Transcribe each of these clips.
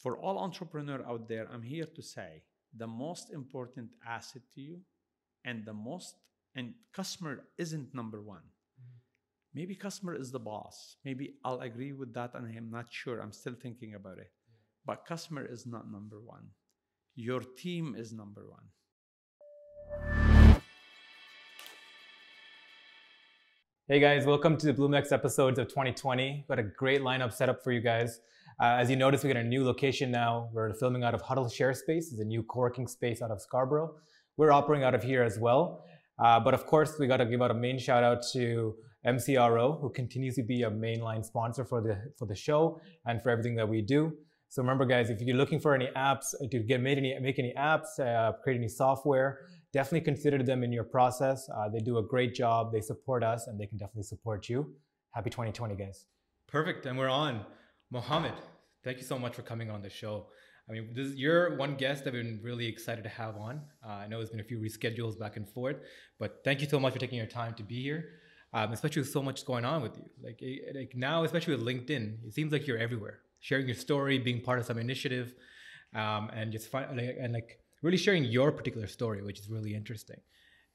for all entrepreneur out there, I'm here to say the most important asset to you and the most and customer isn't number one. Mm-hmm. Maybe customer is the boss. Maybe I'll agree with that and I'm not sure. I'm still thinking about it. But customer is not number one. Your team is number one. Hey guys, welcome to the BloomX episodes of 2020. Got a great lineup set up for you guys. Uh, as you notice, we're got a new location now. We're filming out of Huddle Share Space. It's a new co-working space out of Scarborough. We're operating out of here as well. Uh, but of course, we got to give out a main shout out to MCRO, who continues to be a mainline sponsor for the for the show and for everything that we do. So remember, guys, if you're looking for any apps to get made any make any apps, uh, create any software, definitely consider them in your process. Uh, they do a great job. They support us, and they can definitely support you. Happy 2020, guys. Perfect, and we're on. Mohammed, thank you so much for coming on the show. I mean, this, you're one guest I've been really excited to have on. Uh, I know there's been a few reschedules back and forth, but thank you so much for taking your time to be here, um, especially with so much going on with you. Like, eh, like now, especially with LinkedIn, it seems like you're everywhere, sharing your story, being part of some initiative, um, and just find, like, and like really sharing your particular story, which is really interesting.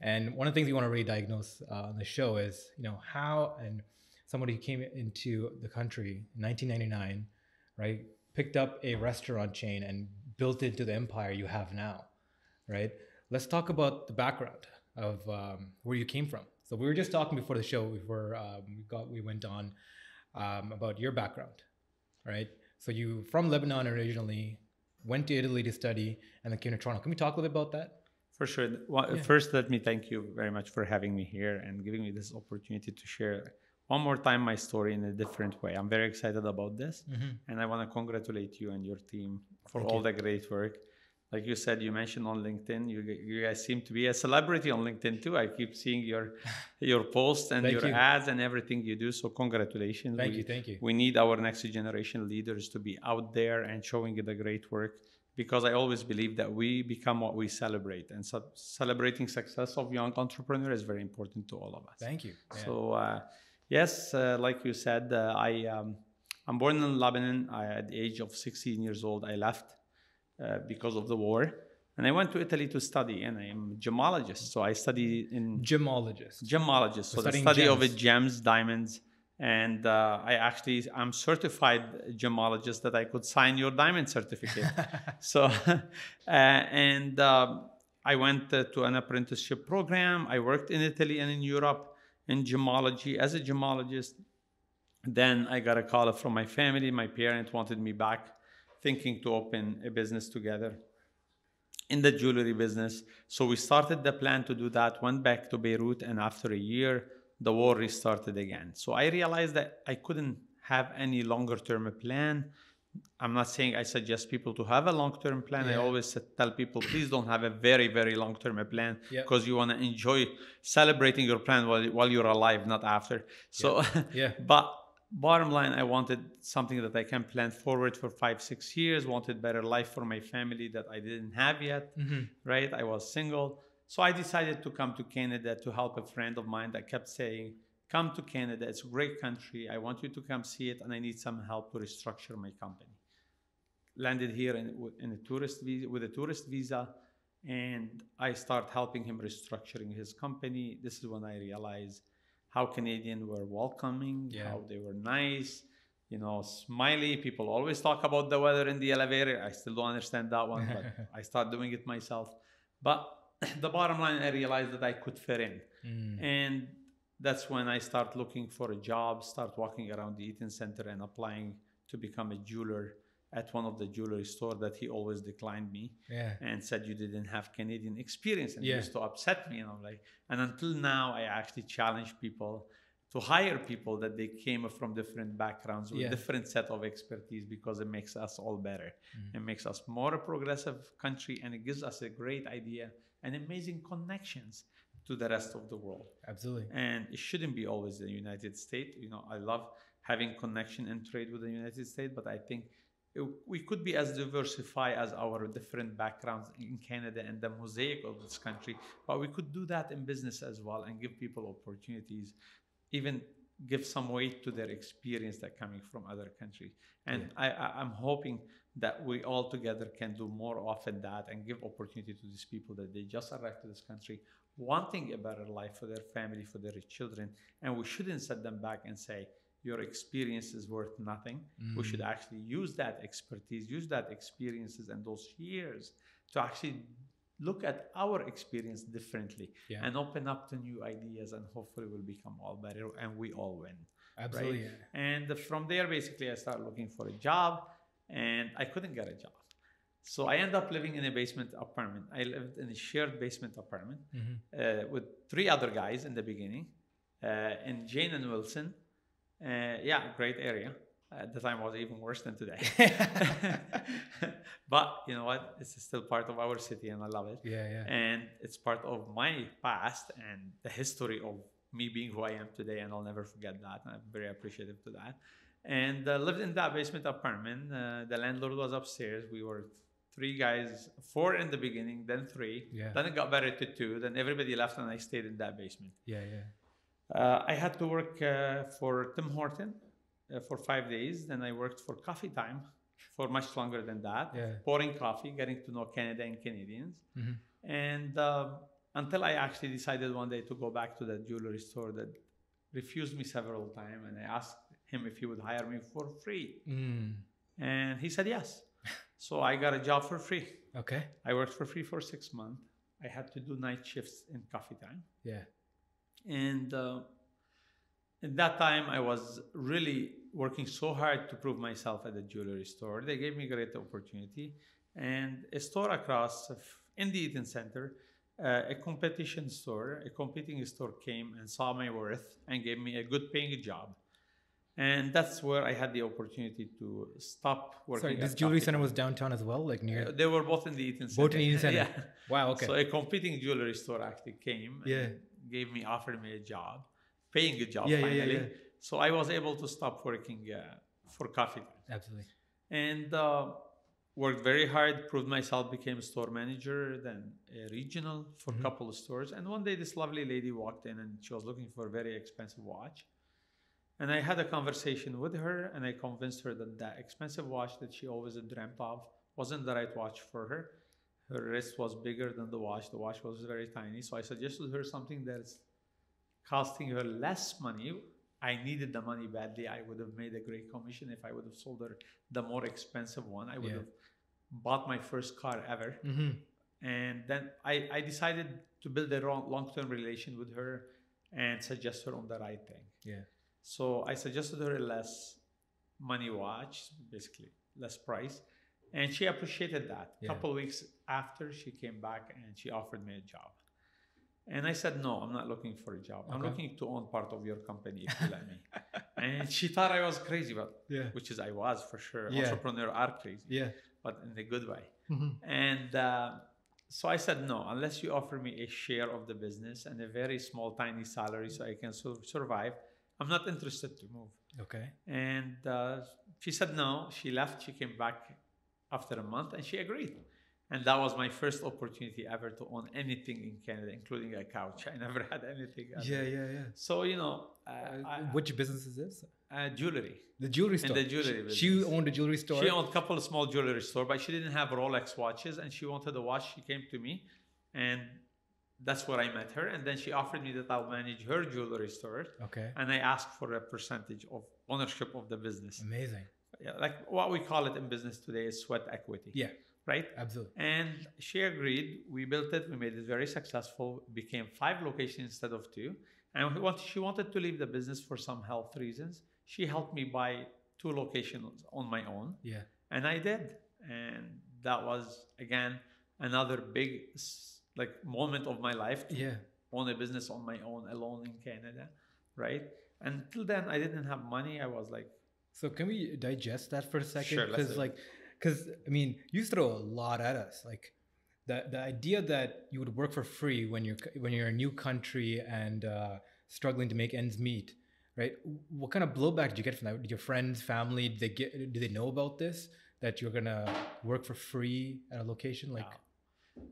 And one of the things we want to really diagnose uh, on the show is, you know, how and somebody who came into the country in 1999, right, picked up a restaurant chain and built it into the empire you have now, right? Let's talk about the background of um, where you came from. So we were just talking before the show, before um, we got we went on um, about your background, right? So you from Lebanon originally, went to Italy to study, and then came to Toronto. Can we talk a little bit about that? For sure. Well, Yeah. First, let me thank you very much for having me here and giving me this opportunity to share one more time my story in a different way. I'm very excited about this, and I want to congratulate you and your team for Thank all you. the great work. Like you said, you mentioned on LinkedIn, you, you guys seem to be a celebrity on LinkedIn too. I keep seeing your your posts and your you. ads and everything you do. So congratulations. Thank We- you, thank you. we need our next generation leaders to be out there and showing the great work because I always believe that we become what we celebrate, and so celebrating success of young entrepreneurs is very important to all of us. Thank you. Yeah. So uh, yes, uh, like you said, uh, I um, I'm born in Lebanon. I, at the age of 16 years old, I left uh, because of the war, and I went to Italy to study. And I am a gemologist, so I study in gemologist. gemologist so the study of gems. it gems diamonds and uh, i actually i'm certified gemologist that i could sign your diamond certificate so uh, and um, i went uh, to an apprenticeship program i worked in italy and in europe in gemology as a gemologist then i got a call from my family my parents wanted me back thinking to open a business together in the jewelry business. So we started the plan to do that, went back to Beirut, and after a year, the war restarted again. So I realized that I couldn't have any longer term plan. I'm not saying I suggest people to have a long term plan. I always tell people, please don't have a very, very long term plan Yeah. because you want to enjoy celebrating your plan while, while you're alive, not after. So, Yeah. but bottom line, I wanted something that I can plan forward for five, six years, wanted better life for my family that I didn't have yet, Mhm. right? I was single. So I decided to come to Canada to help a friend of mine that kept saying, Come to Canada, it's a great country. I want you to come see it, and I need some help to restructure my company. Landed here in, in a tourist visa, with a tourist visa, and I start helping him restructuring his company. This is when I realized how Canadians were welcoming, Yeah. how they were nice, you know, smiley. People always talk about the weather in the elevator. I still don't understand that one, but I start doing it myself. But the bottom line, I realized that I could fit in. Mm. And that's when I start looking for a job, start walking around the Eaton Center and applying to become a jeweler at one of the jewelry store that he always declined me Yeah. and said you didn't have Canadian experience and Yeah. it used to upset me and I'm like and until now I actually challenge people to hire people that they came from different backgrounds with Yeah. different set of expertise because it makes us all better Mhm. it makes us more a progressive country and it gives us a great idea and amazing connections to the rest of the world Absolutely. and it shouldn't be always the United States. You know, I love having connection and trade with the United States, but I think it, we could be as diversified as our different backgrounds in Canada and the mosaic of this country, but we could do that in business as well and give people opportunities, even give some weight to their experience that coming from other countries. And I, I, I'm hoping that we all together can do more often that and give opportunity to these people that they just arrived to this country wanting a better life for their family, for their children. And we shouldn't set them back and say, your experience is worth nothing. We should Mm. actually use that expertise, use that experiences and those years to actually look at our experience differently Yeah. and open up to new ideas and hopefully we'll become all better and we all win. Absolutely. yeah. And from there, basically, I started looking for a job and I couldn't get a job. So I ended up living in a basement apartment. I lived in a shared basement apartment Mhm. uh, with three other guys in the beginning uh, in Jane and Wilson. Uh, yeah, great area. At the time, it was even worse than today. but you know what? It's still part of our city and I love it. yeah, yeah. And it's part of my past and the history of me being who I am today. And I'll never forget that. And I'm very appreciative to that. And uh, lived in that basement apartment. Uh, the landlord was upstairs. We were three guys, four in the beginning, then three. Yeah. Then it got better to two. Then everybody left and I stayed in that basement. Yeah, yeah. Uh, I had to work uh, for Tim Horton uh, for five days. Then I worked for Coffee Time for much longer than that, Yeah. pouring coffee, getting to know Canada and Canadians. Mhm. And uh, until I actually decided one day to go back to that jewelry store that refused me several times, and I asked him if he would hire me for free, Mm. and he said yes. so I got a job for free. Okay. I worked for free for six months. I had to do night shifts in Coffee Time. Yeah. And uh, at that time, I was really working so hard to prove myself at the jewelry store. They gave me great opportunity. And a store across in the Eaton Center, uh, a competition store, a competing store came and saw my worth and gave me a good paying job. And that's where I had the opportunity to stop working. Sorry, this jewelry center was downtown as well, like Uh, near. they were both in the Eaton Center. Both in Eaton Center. yeah. Wow. Okay. So a competing jewelry store actually came Yeah. and gave me, offered me a job, paying a job Yeah, finally. yeah, yeah. So I was able to stop working uh, for coffee Absolutely. and uh, worked very hard, proved myself, became store manager, then a regional for a Mhm. couple of stores. And one day this lovely lady walked in and she was looking for a very expensive watch. And I had a conversation with her and I convinced her that that expensive watch that she always dreamt of wasn't the right watch for her. Her wrist was bigger than the watch. The watch was very tiny. So I suggested her something that's costing her less money. I needed the money badly. I would have made a great commission if I would have sold her the more expensive one. I would Yeah. have bought my first car ever. Mm-hmm. And then I, I decided to build a long term relation with her and suggest her on the right thing. Yeah. So I suggested her a less money watch, basically less price, and she appreciated that. A Yeah. couple weeks after, she came back and she offered me a job. And I said, no, I'm not looking for a job. I'm looking to own part of your company if you let me. and she thought I was crazy, but Yeah. which is I was for sure. Yeah. Entrepreneur are crazy, Yeah. but in a good way. Mm-hmm. And uh, so I said, no, unless you offer me a share of the business and a very small, tiny salary so I can sur- survive, I'm not interested to move. Okay. And uh, she said no. She left. She came back after a month and she agreed. And that was my first opportunity ever to own anything in Canada, including a couch. I never had anything. ever. Yeah, yeah, yeah. So, you know, uh, Uh, I- which business is this? uh, jewelry. The jewelry store. the jewelry She, she owned a jewelry store. She owned a couple of small jewelry store, but she didn't have Rolex watches, and she wanted a watch. She came to me, and that's where I met her. And then she offered me that I'll manage her jewelry store, okay. and I asked for a percentage of ownership of the business. Amazing. Yeah, like what we call it in business today is sweat equity. Yeah. Right. Absolutely. And she agreed. We built it. We made it very successful. Became five locations instead of two. And she wanted to leave the business for some health reasons. She helped me buy two locations on my own, Yeah. and I did. And that was again another big like moment of my life to Yeah. own a business on my own alone in Canada, right? Until then, I didn't have money. I was like, So can we digest that for a second? Sure, Because like, because I mean, you throw a lot at us. Like, the the idea that you would work for free when you're when you're in a new country and uh, struggling to make ends meet, right? What kind of blowback did you get from that? Did your friends, family, did they get? Did they know about this? That you're gonna work for free at a location? Like,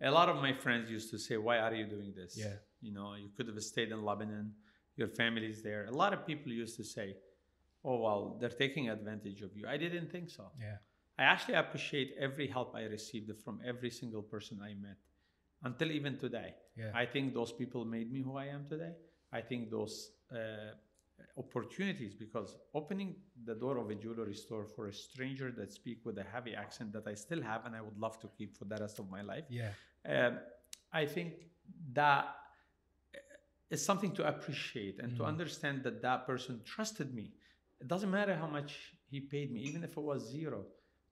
a lot of my friends used to say, "Why are you doing this? Yeah. you know, you could have stayed in Lebanon. Your family's there." A lot of people used to say, "Oh well, they're taking advantage of you." I didn't think so. yeah, I actually appreciate every help I received from every single person I met until even today. Yeah. I think those people made me who I am today. I think those uh, opportunities because opening the door of a jewelry store for a stranger that speak with a heavy accent that I still have and I would love to keep for the rest of my life. Yeah. Um, I think that is something to appreciate and to Mm. understand that that person trusted me. It doesn't matter how much he paid me, even if it was zero.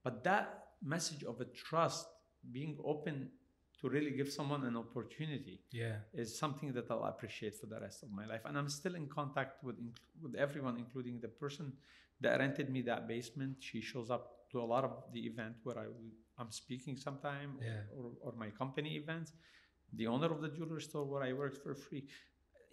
But that message of a trust, being open to really give someone an opportunity, Yeah. is something that I'll appreciate for the rest of my life. And I'm still in contact with with everyone, including the person that rented me that basement. She shows up to a lot of the event where I I'm speaking sometime, or- Yeah. or, or my company events. The owner of the jewelry store where I worked for free.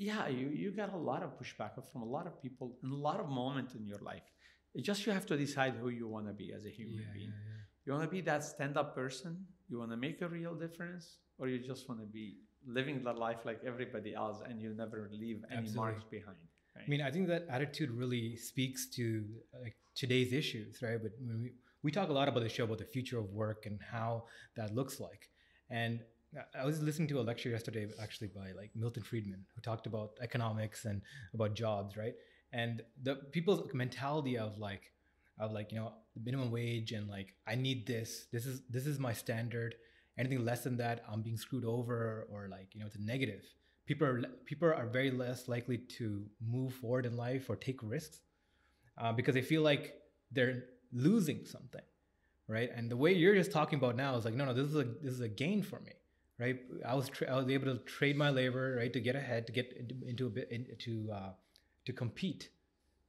Yeah, you you got a lot of pushback from a lot of people in a lot of moments in your life. It just you have to decide who you want to be as a human Yeah. being. Yeah. You want to be that stand-up person? You want to make a real difference, or you just want to be living the life like everybody else, and you'll never leave any Absolutely. marks behind? Right? I mean, I think that attitude really speaks to like today's issues, right? But we, we talk a lot about the show about the future of work and how that looks like. And I- I was listening to a lecture yesterday, actually by like Milton Friedman, who talked about economics and about jobs, right? And the people's mentality of like, of like you know, the minimum wage and like I need this. This is this is my standard. Anything less than that, I'm being screwed over, or like you know, it's a negative people are people are very less likely to move forward in life or take risks uh, because they feel like they're losing something right and the way you're just talking about now is like no no this is a this is a gain for me right i was tra- i was able to trade my labor right to get ahead to get into, into a bit into uh, to compete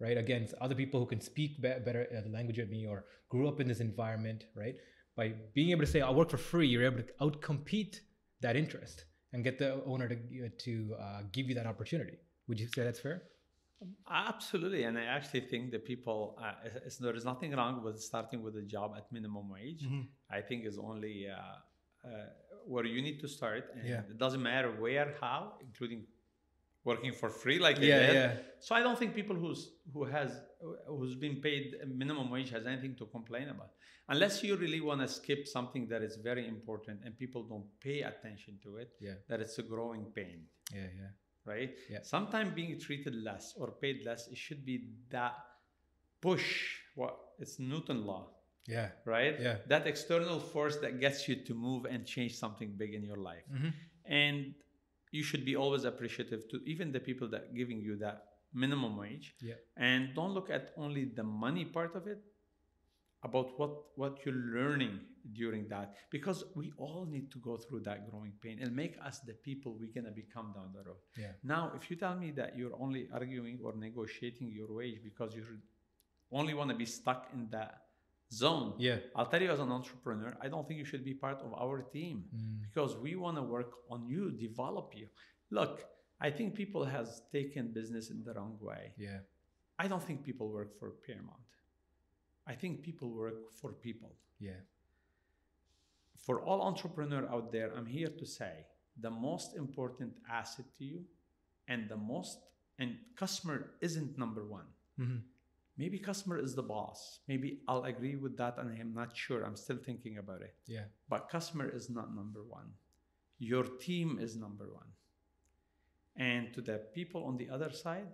right against other people who can speak be- better uh, the language of me or grew up in this environment right by being able to say i'll work for free you're able to outcompete that interest and get the owner to to uh, give you that opportunity would you say that's fair Absolutely, and I actually think that people, uh, it's- there is nothing wrong with starting with a job at minimum wage. I think is only uh, uh, where you need to start, and Yeah. it doesn't matter where, how, including working for free like yeah did. yeah So I don't think people who's who has who's been paid minimum wage has anything to complain about, unless you really want to skip something that is very important and people don't pay attention to it. yeah That it's a growing pain yeah yeah right? Yeah. Sometimes being treated less or paid less, it should be that push. What it's Newton law, yeah right? Yeah. That external force that gets you to move and change something big in your life. Mhm. And you should be always appreciative to even the people that giving you that minimum wage. Yeah. And don't look at only the money part of it, about what what you're learning during that because we all need to go through that growing pain and make us the people we're gonna become down the road. Yeah. Now, if you tell me that you're only arguing or negotiating your wage because you only want to be stuck in that zone, yeah I'll tell you as an entrepreneur, I don't think you should be part of our team Mm. because we want to work on you, develop you. Look, I think people has taken business in the wrong way. yeah I don't think people work for Paramount. I think people work for people. yeah For all entrepreneur out there, I'm here to say the most important asset to you and the most and customer isn't number one. Mhm. Maybe customer is the boss. Maybe I'll agree with that and I'm not sure. I'm still thinking about it. yeah But customer is not number one. Your team is number one. And to the people on the other side,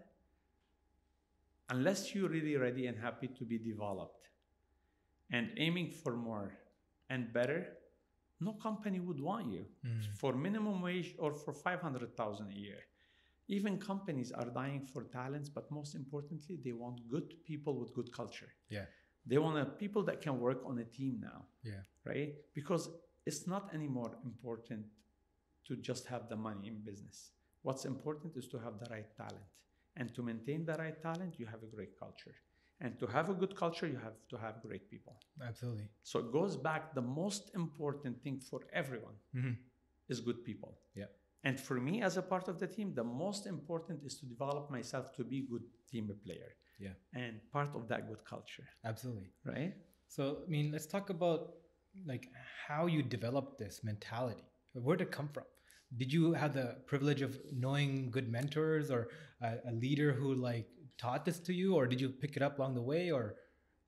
unless you're really ready and happy to be developed and aiming for more and better, no company would want you Mm. for minimum wage or for 500,000 a year. Even companies are dying for talents, but most importantly, they want good people with good culture. yeah They want a, people that can work on a team now yeah right? Because it's not anymore important to just have the money in business. What's important is to have the right talent. And to maintain the right talent, you have a great culture. And to have a good culture, you have to have great people. absolutely So it goes back the most important thing for everyone Mhm. is good people. Yeah. And for me as a part of the team, the most important is to develop myself to be a good team player. Yeah. And part of that good culture, absolutely right? So, I mean, let's talk about like how you developed this mentality. Where did it come from? Did you have the privilege of knowing good mentors or a, a leader who like taught this to you, or did you pick it up along the way, or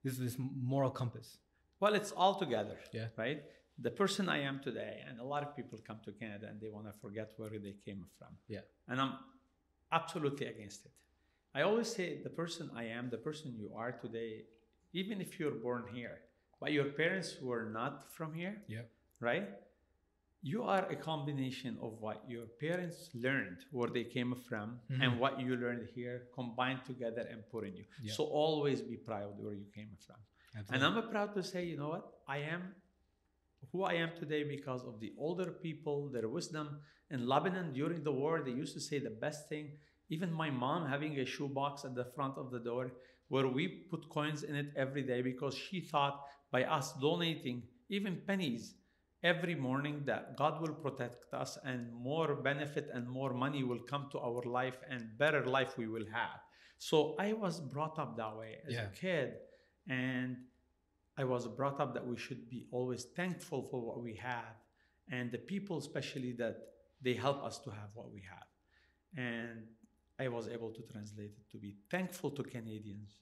is this moral compass? Well, it's all together. Yeah. Right. The person I am today, and a lot of people come to Canada and they want to forget where they came from. Yeah. And I'm absolutely against it. I always say the person I am, the person you are today, even if you're born here, but your parents were not from here, Yeah. right? You are a combination of what your parents learned, where they came from, Mhm. and what you learned here, combined together and put in you. Yeah. So always be proud where you came from. Absolutely. And I'm proud to say, you know what? I am who I am today because of the older people, their wisdom. In Lebanon during the war, they used to say the best thing. Even my mom having a shoebox at the front of the door where we put coins in it every day because she thought by us donating even pennies every morning that God will protect us and more benefit and more money will come to our life and better life we will have. So I was brought up that way as Yeah. a kid and I was brought up that we should be always thankful for what we have and the people especially that they help us to have what we have. And I was able to translate it to be thankful to Canadians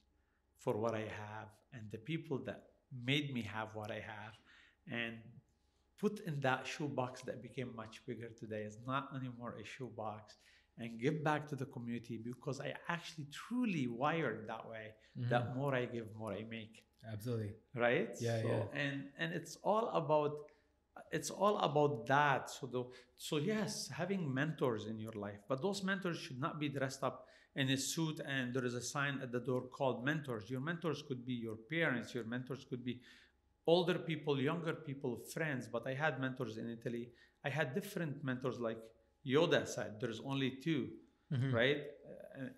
for what I have and the people that made me have what I have and put in that shoebox that became much bigger today is not anymore a shoebox and give back to the community because I actually truly wired that way Mhm. that more I give, more I make absolutely. right Yeah, so, yeah. and and it's all about it's all about that so the, so yes having mentors in your life but those mentors should not be dressed up in a suit and there is a sign at the door called mentors your mentors could be your parents your mentors could be older people younger people friends but i had mentors in italy i had different mentors like yoda said there's only 2 Mhm. right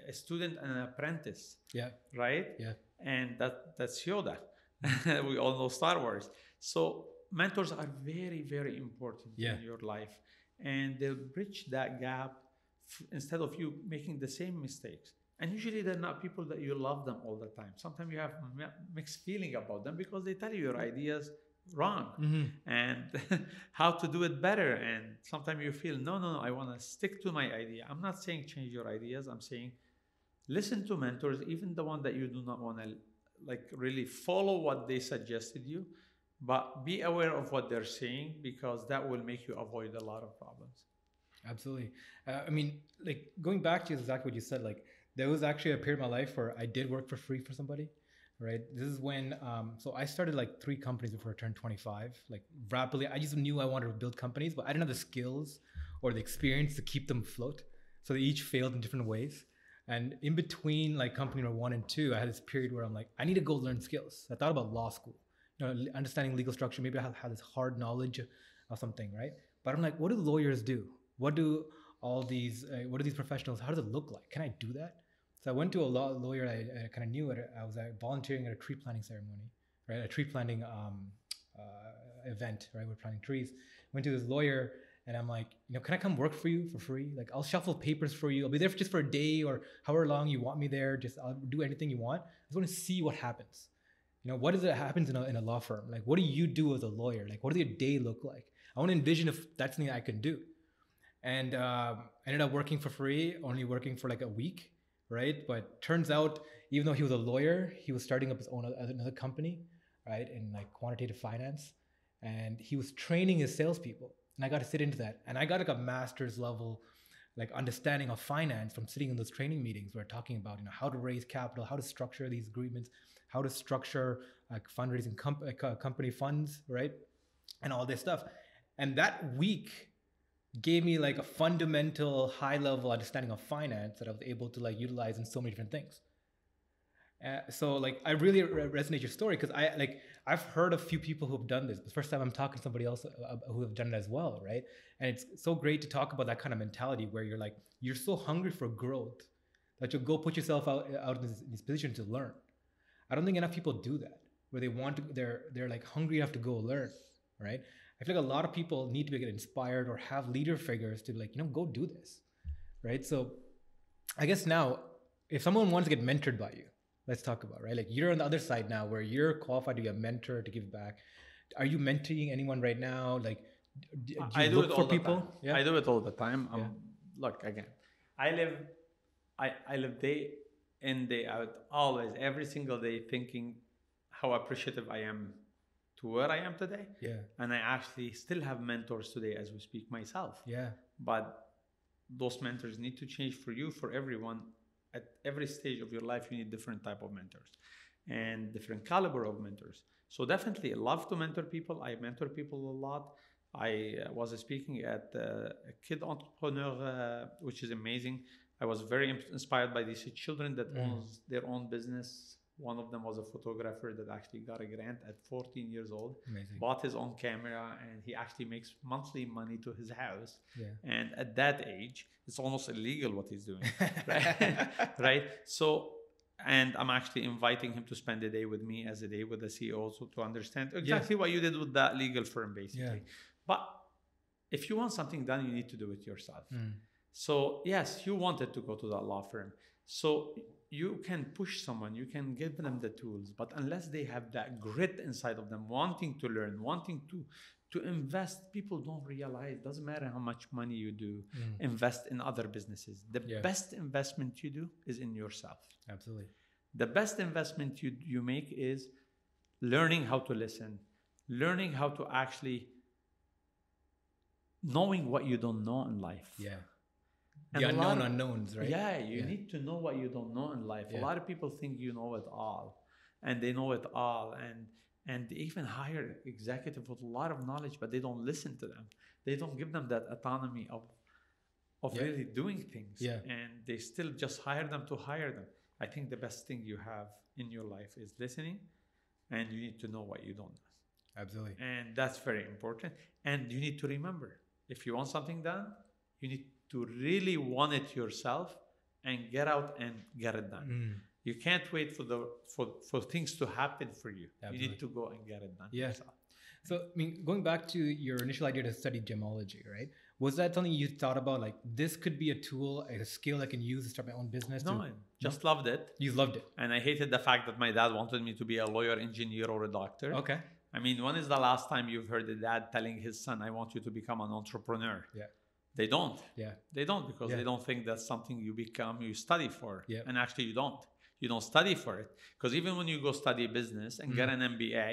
a student and an apprentice Yeah. right? Yeah. And that that's Yoda. we all know Star Wars. So mentors are very, very important Yeah. in your life, and they'll bridge that gap f- instead of you making the same mistakes. And usually they're not people that you love them all the time. Sometimes you have mi- mixed feeling about them because they tell you your ideas wrong Mhm. and how to do it better. And sometimes you feel, no, no, no, I want to stick to my idea. I'm not saying change your ideas. I'm saying listen to mentors, even the one that you do not want to like really follow what they suggested you, but be aware of what they're saying because that will make you avoid a lot of problems. Absolutely. Uh, I mean, like going back to exactly what you said, like there was actually a period in my life where I did work for free for somebody, right? This is when, um, so I started like three companies before I turned 25, like rapidly. I just knew I wanted to build companies, but I didn't have the skills or the experience to keep them afloat. So they each failed in different ways. And in between like company number one and two, I had this period where I'm like, I need to go learn skills. I thought about law school, you know, understanding legal structure. Maybe I have, have this hard knowledge of something, right? But I'm like, what do lawyers do? What do all these, uh, what do these professionals, how does it look like? Can I do that? So I went to a law lawyer I, I kind of knew. I was uh, volunteering at a tree planting ceremony, right? A tree planting um, uh, event, right? We're planting trees. Went to this lawyer and I'm like, you know, can I come work for you for free? Like, I'll shuffle papers for you. I'll be there for just for a day or however long you want me there. Just I'll do anything you want. I just want to see what happens. You know, what is it happens in a, in a law firm? Like, what do you do as a lawyer? Like, what does your day look like? I want to envision if that's something I can do. And um, ended up working for free, only working for like a week, right? But turns out, even though he was a lawyer, he was starting up his own another company, right, in like quantitative finance, and he was training his salespeople and I got to sit into that. And I got like a master's level like understanding of finance from sitting in those training meetings where talking about you know how to raise capital, how to structure these agreements, how to structure like fundraising comp- uh, company funds, right, and all this stuff. And that week gave me like a fundamental high level understanding of finance that I was able to like utilize in so many different things. Uh, so like I really re- resonate your story because I like I've heard a few people who've done this. The first time I'm talking to somebody else uh, who have done it as well, right? And it's so great to talk about that kind of mentality where you're like you're so hungry for growth that you'll go put yourself out out in this, in this position to learn. I don't think enough people do that where they want to they're they're like hungry enough to go learn, right? I feel like a lot of people need to get inspired or have leader figures to be like you know go do this, right? So I guess now if someone wants to get mentored by you let's talk about right like you're on the other side now where you're qualified to be a mentor to give back are you mentoring anyone right now like do, do I you do look it for all people the time. yeah I do it all the time. Um, Yeah. Look again. I live, I, I live day in day out, always, every single day, thinking how appreciative I am to where I am today. Yeah. And I actually still have mentors today as we speak myself. Yeah. But those mentors need to change for you, for everyone. At every stage of your life, you need different type of mentors and different caliber of mentors. So definitely love to mentor people. I mentor people a lot. I uh, was speaking at uh, a kid entrepreneur, uh, which is amazing. I was very inspired by these children that Mm. owns their own business. One of them was a photographer that actually got a grant at 14 years old, Amazing. bought his own camera, and he actually makes monthly money to his house. Yeah. And at that age, it's almost illegal what he's doing, right? right? So, and I'm actually inviting him to spend a day with me as a day with the CEO so to understand exactly what you did with that legal firm, basically. Yeah. But if you want something done, you need to do it yourself. Mm. So, yes, you wanted to go to that law firm. So, you can push someone, you can give them the tools, but unless they have that grit inside of them, wanting to learn, wanting to to invest, people don't realize. Doesn't matter how much money you do, Mm. invest in other businesses. The Yeah. best investment you do is in yourself. Absolutely. The best investment you you make is learning how to listen, learning how to actually knowing what you don't know in life. Yeah. And the unknown of- unknowns, right? Yeah, you Yeah. need to know what you don't know in life. Yeah. A lot of people think you know it all, and they know it all, and and they even hire executive with a lot of knowledge, but they don't listen to them. They don't give them that autonomy of of Yeah. really doing things. Yeah. And they still just hire them to hire them. I think the best thing you have in your life is listening, and you need to know what you don't know. Absolutely. And that's very important. And you need to remember if you want something done, you need to really want it yourself and get out and get it done. Mm. You can't wait for the for, for things to happen for you. You need to go and get it done Yeah. yourself. So, I mean, going back to your initial idea to study gemology, right? Was that something you thought about? Like, this could be a tool, a skill I can use to start my own business? No, to- I just loved it. you loved it. And I hated the fact that my dad wanted me to be a lawyer, engineer, or a doctor. Okay. I mean, when is the last time you've heard a dad telling his son, I want you to become an entrepreneur? Yeah. They don't. Yeah. They don't because Yeah. they don't think that's something you become, you study for. Yeah. And actually, you don't. You don't study for it. Because even when you go study business and get Mhm. an MBA,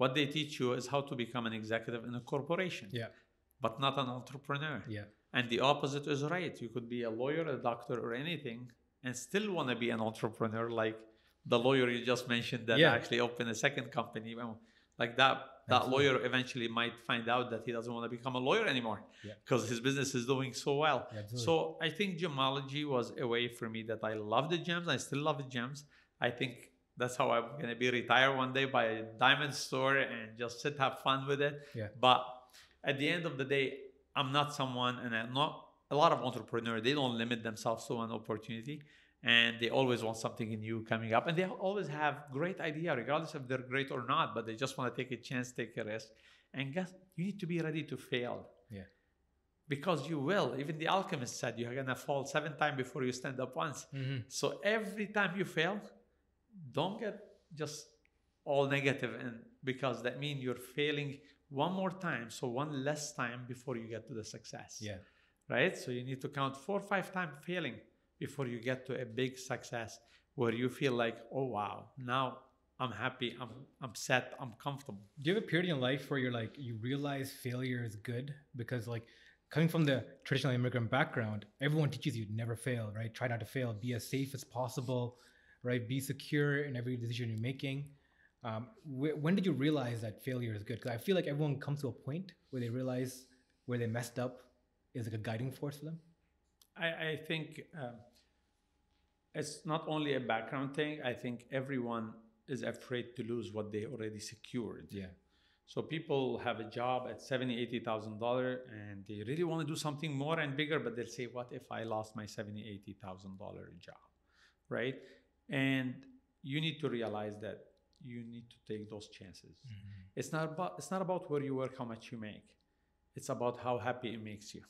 what they teach you is how to become an executive in a corporation, Yeah. but not an entrepreneur. Yeah. And the opposite is right. You could be a lawyer, a doctor, or anything, and still want to be an entrepreneur, like the lawyer you just mentioned that Yeah. actually opened a second company. Like that, that Absolutely. lawyer eventually might find out that he doesn't want to become a lawyer anymore Yeah. because his business is doing so well. Absolutely. So I think gemology was a way for me that I love the gems. I still love the gems. I think that's how I'm gonna be retired one day by a diamond store and just sit have fun with it. Yeah. But at the end of the day, I'm not someone, and I'm not a lot of entrepreneurs. They don't limit themselves to an opportunity, and they always want something new coming up, and they always have great idea, regardless if they're great or not. But they just want to take a chance, take a risk, and guess you need to be ready to fail. Yeah. Because you will. Even the alchemist said you're gonna fall seven times before you stand up once. Mhm. So every time you fail, don't get just all negative and because that means you're failing one more time. So one less time before you get to the success. Yeah. Right? So you need to count four or five times failing before you get to a big success where you feel like, oh wow, now I'm happy, I'm I'm set, I'm comfortable. Do you have a period in life where you're like you realize failure is good because like coming from the traditional immigrant background, everyone teaches you never fail, right? Try not to fail, be as safe as possible, right? Be secure in every decision you're making. Um, wh- when did you realize that failure is good? Because I feel like everyone comes to a point where they realize where they messed up is like a guiding force for them. I, I think um, it's not only a background thing. I think everyone is afraid to lose what they already secured. Yeah. So people have a job at seventy, eighty thousand dollar, and they really want to do something more and bigger, but they'll say, "What if I lost my seventy, eighty thousand dollar job?" Right? And you need to realize that you need to take those chances. It's not about it's not about where you work, how much you make. It's about how happy it makes you.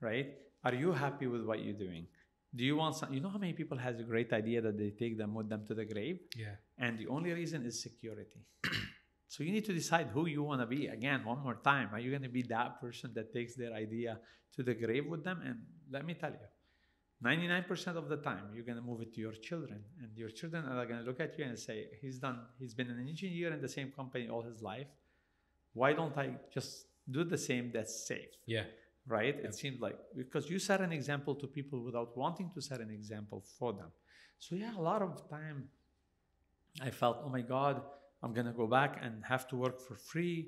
Right? Are you happy with what you're doing? Do you want some? You know how many people has a great idea that they take them with them to the grave, Yeah. and the only reason is security. so you need to decide who you want to be. Again, one more time, are you going to be that person that takes their idea to the grave with them? And let me tell you, 99% of the time you're going to move it to your children and your children are going to look at you and say he's done he's been an engineer in the same company all his life why don't i just do the same that's safe Yeah. Right it seemed like because you set an example to people without wanting to set an example for them so yeah a lot of time i felt oh my god i'm going to go back and have to work for free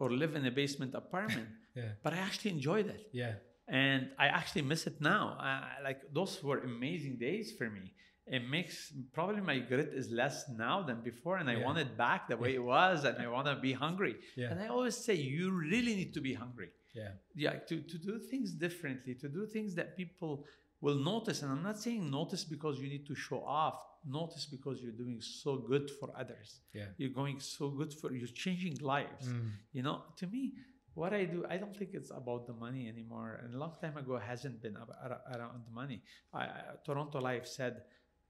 or live in a basement apartment Yeah. but i actually enjoyed it Yeah. and I actually miss it now. Uh, like those were amazing days for me. It makes probably my grit is less now than before, and I Yeah. want it back the way it was, and I want to be hungry. Yeah. And I always say you really need to be hungry. Yeah. Yeah, to, to do things differently, to do things that people will notice. And I'm not saying notice because you need to show off. Notice because you're doing so good for others. Yeah. You're going so good for you're changing lives. Mm. You know, to me, what I do, I don't think it's about the money anymore. And a long time ago, it hasn't been ab- ar- around the money. I, I, Toronto Life said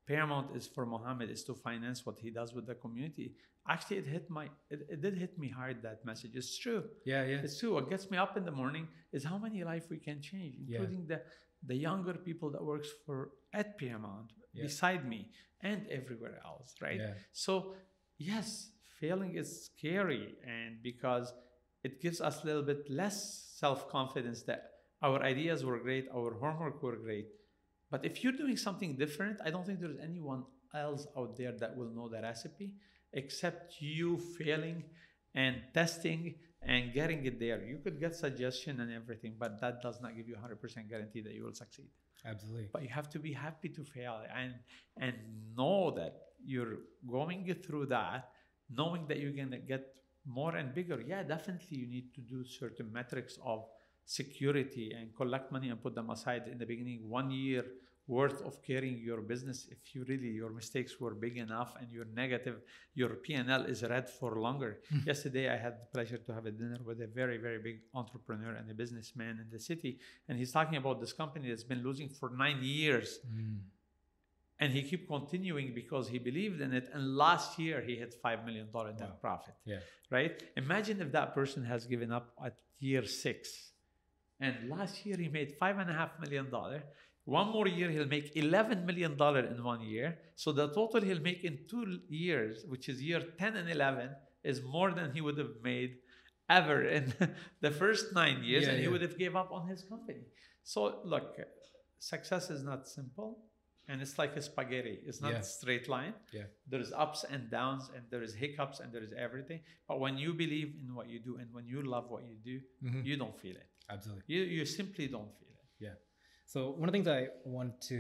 Paramount is for Mohammed is to finance what he does with the community. Actually, it hit my, it, it did hit me hard. That message. It's true. Yeah. Yeah. It's true. What gets me up in the morning is how many life we can change, Yeah. including the the younger people that works for at Paramount Yeah. beside me and everywhere else. Right. Yeah. So, yes, failing is scary, and because it gives us a little bit less self confidence that our ideas were great, our homework were great. But if you're doing something different, I don't think there's anyone else out there that will know the recipe except you failing and testing and getting it there. You could get suggestion and everything, but that does not give you 100% guarantee that you will succeed Absolutely. but you have to be happy to fail and and know that you're going through that knowing that you're going to get more and bigger yeah definitely you need to do certain metrics of security and collect money and put them aside in the beginning. One year worth of carrying your business if you really your mistakes were big enough and you're negative your p&l is red for longer. Yesterday i had the pleasure to have a dinner with a very very big entrepreneur and a businessman in the city and he's talking about this company that's been losing for nine years. Mm. and he keep continuing because he believed in it and last year he hit five million dollar net Wow. profit. Yeah. right? Imagine if that person has given up at year six and last year he made five and a half million dollar. One more year he'll make 11 million dollar in one year. So the total he'll make in two years which is year 10 and 11 is more than he would have made ever in the first nine years Yeah, and he yeah. would have gave up on his company. So look success is not simple and it's like a spaghetti it's not Yeah. a straight line Yeah. there's ups and downs and there is hiccups and there is everything but when you believe in what you do and when you love what you do Mhm. you don't feel it Absolutely. you, you simply don't feel it Yeah. So one of the things I want to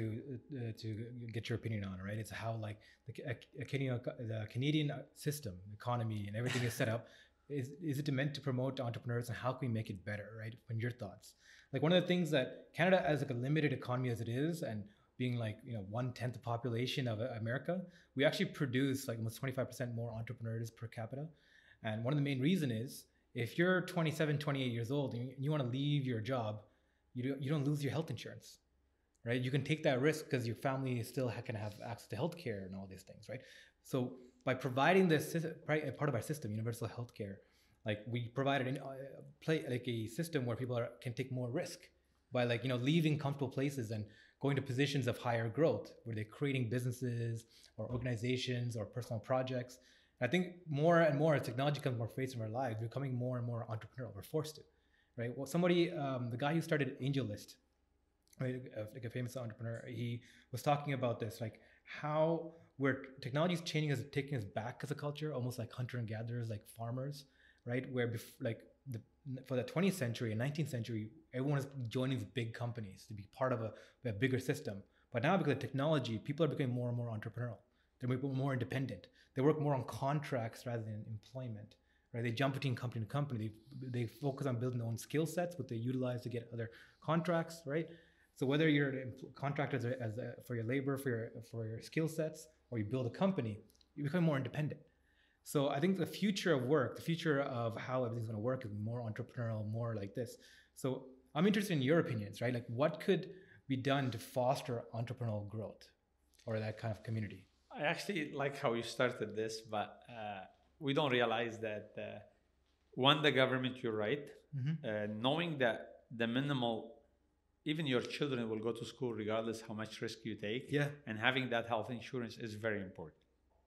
uh, to get your opinion on, right? It's how like the, Ca- uh, Canadian the Canadian system, economy, and everything is set up. Is is it meant to promote entrepreneurs, and how can we make it better, right? When your thoughts, like one of the things that Canada, as like a limited economy as it is, and being like you know one tenth the population of uh, America, we actually produce like almost twenty five percent more entrepreneurs per capita, and one of the main reason is if you're 27, 28 years old and you, want to leave your job you don't, you don't lose your health insurance, right? You can take that risk because your family still can have access to healthcare and all these things, right? So by providing this part of our system, universal healthcare, like we provided an, uh, play like a system where people are, can take more risk by like you know leaving comfortable places and going to positions of higher growth where they're creating businesses or organizations or personal projects. And I think more and more as technology comes more face in our lives, we're becoming more and more entrepreneurial. We're forced to right? Well, somebody, um, the guy who started AngelList, right, like a famous entrepreneur, he was talking about this, like how where technology is changing us, taking us back as a culture, almost like hunter and gatherers, like farmers, right? Where bef- like the for the 20th century and 19th century, everyone is joining these big companies to be part of a, a bigger system. But now because of technology, people are becoming more and more entrepreneurial. They're more independent. They work more on contracts rather than employment right? They jump between company to company. They, they focus on building their own skill sets, what they utilize to get other contracts, right? So whether you're contractor as, a, as a, for your labor, for your for your skill sets, or you build a company, you become more independent. So I think the future of work, the future of how everything's going to work, is more entrepreneurial, more like this. So I'm interested in your opinions, right? Like what could be done to foster entrepreneurial growth or that kind of community? I actually like how you started this, but uh, we don't realize that uh, one, the government, you're right, Mm-hmm. uh, knowing that the minimal even your children will go to school regardless how much risk you take. Yeah. And having that health insurance is very important.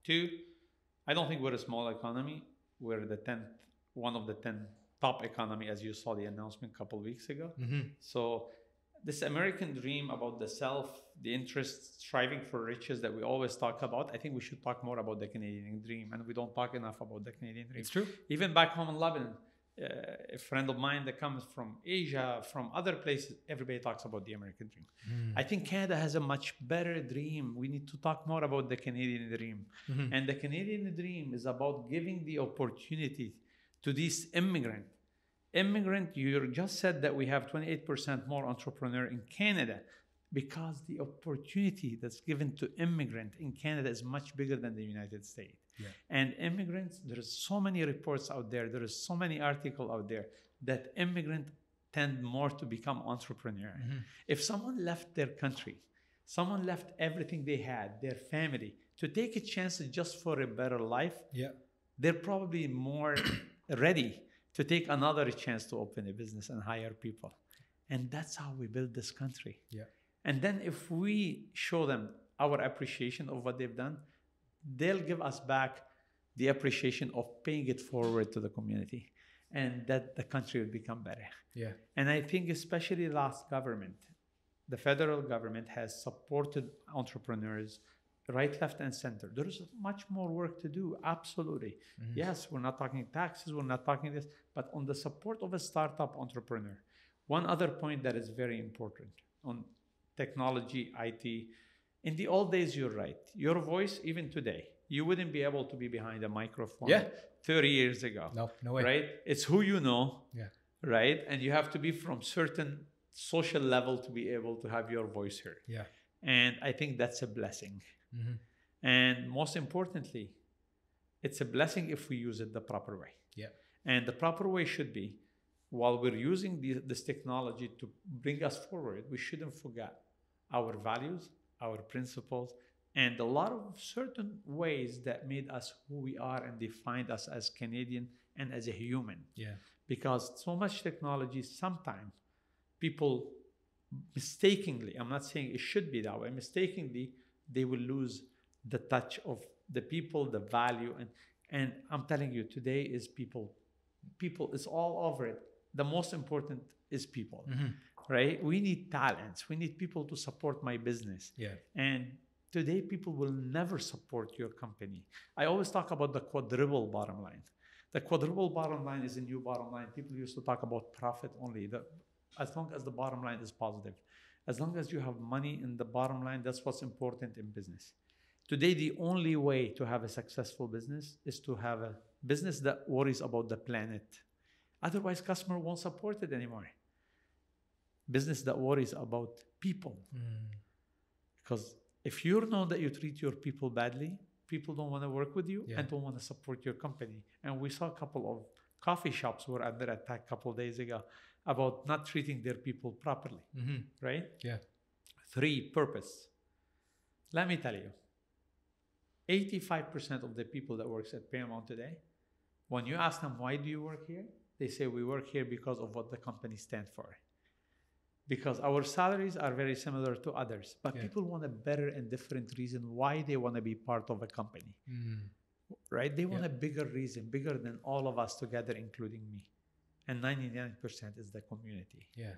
Two, I don't think we're a small economy. We're the tenth, one of the ten top economy, as you saw the announcement a couple weeks ago. Mm-hmm. So this American dream about the self, the interest, striving for riches that we always talk about, I think we should talk more about the Canadian dream, and we don't talk enough about the Canadian dream. It's true. Even back home in Lebanon, uh, a friend of mine that comes from Asia, from other places, everybody talks about the American dream. Mm. I think Canada has a much better dream. We need to talk more about the Canadian dream. Mhm. And the Canadian dream is about giving the opportunity to these immigrant. Immigrant, you just said that we have 28% more entrepreneur in Canada because the opportunity that's given to immigrant in Canada is much bigger than the United States. Yeah. And immigrants, there's so many reports out there, there is so many articles out there that immigrant tend more to become entrepreneur. Mhm. If someone left their country, someone left everything they had, their family, to take a chance just for a better life, Yeah. they're probably more ready to take another chance to open a business and hire people. And that's how we build this country. Yeah. And then if we show them our appreciation of what they've done, they'll give us back the appreciation of paying it forward to the community. And that the country will become better. Yeah. And I think especially last government, the federal government has supported entrepreneurs right, left, and center. There is much more work to do, absolutely. Mhm. Yes, we're not talking taxes, we're not talking this, but on the support of a startup entrepreneur. One other point that is very important on technology, IT. In the old days, you're right. Your voice, even today, you wouldn't be able to be behind a microphone Yeah. 30 years ago No, no way. right? It's who you know, Yeah. right? And you have to be from certain social level to be able to have your voice heard. Yeah. And I think that's a blessing. Hmm And most importantly, it's a blessing if we use it the proper way. Yeah. And the proper way should be while we're using the, this technology to bring us forward, we shouldn't forget our values, our principles, and a lot of certain ways that made us who we are and defined us as Canadian and as a human. Yeah. Because so much technology, sometimes people mistakenly, I'm not saying it should be that way, mistakenly, they will lose the touch of the people, the value. And, and I'm telling you, today is people. People is all over it. The most important is people, Mhm. right? We need talents. We need people to support my business. Yeah. And today, people will never support your company. I always talk about the quadruple bottom line. The quadruple bottom line is a new bottom line. People used to talk about profit only. The, as long as the bottom line is positive, as long as you have money in the bottom line, that's what's important in business. Today, the only way to have a successful business is to have a business that worries about the planet. Otherwise, customer won't support it anymore. Business that worries about people. Mm. Because if you know that you treat your people badly, people don't want to work with you Yeah. and don't want to support your company. And we saw a couple of coffee shops were under attack a couple of days ago about not treating their people properly, Mhm. right? Yeah. Three, purpose. Let me tell you, 85% of the people that works at Paramount today, when you ask them, why do you work here? They say, we work here because of what the company stands for. Because our salaries are very similar to others, but Yeah. people want a better and different reason why they want to be part of a company, Mm. right? They want Yeah. a bigger reason, bigger than all of us together, including me. And 99% is the community Yeah.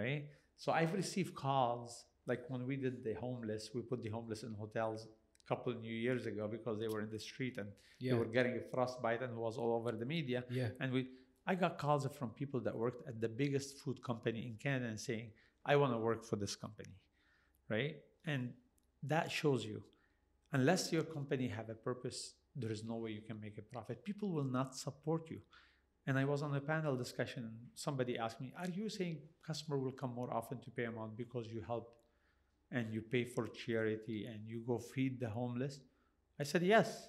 right? So I've received calls like when we did the homeless, we put the homeless in hotels a couple of new years ago because they were in the street and Yeah. they were getting a frostbite and it was all over the media. Yeah. And we, I got calls from people that worked at the biggest food company in Canada and saying, "I want to work for this company," right? And that shows you, unless your company have a purpose, there is no way you can make a profit. People will not support you. And I was on a panel discussion. Somebody asked me, "Are you saying customer will come more often to Paramount because you help and you pay for charity and you go feed the homeless?" I said, "Yes."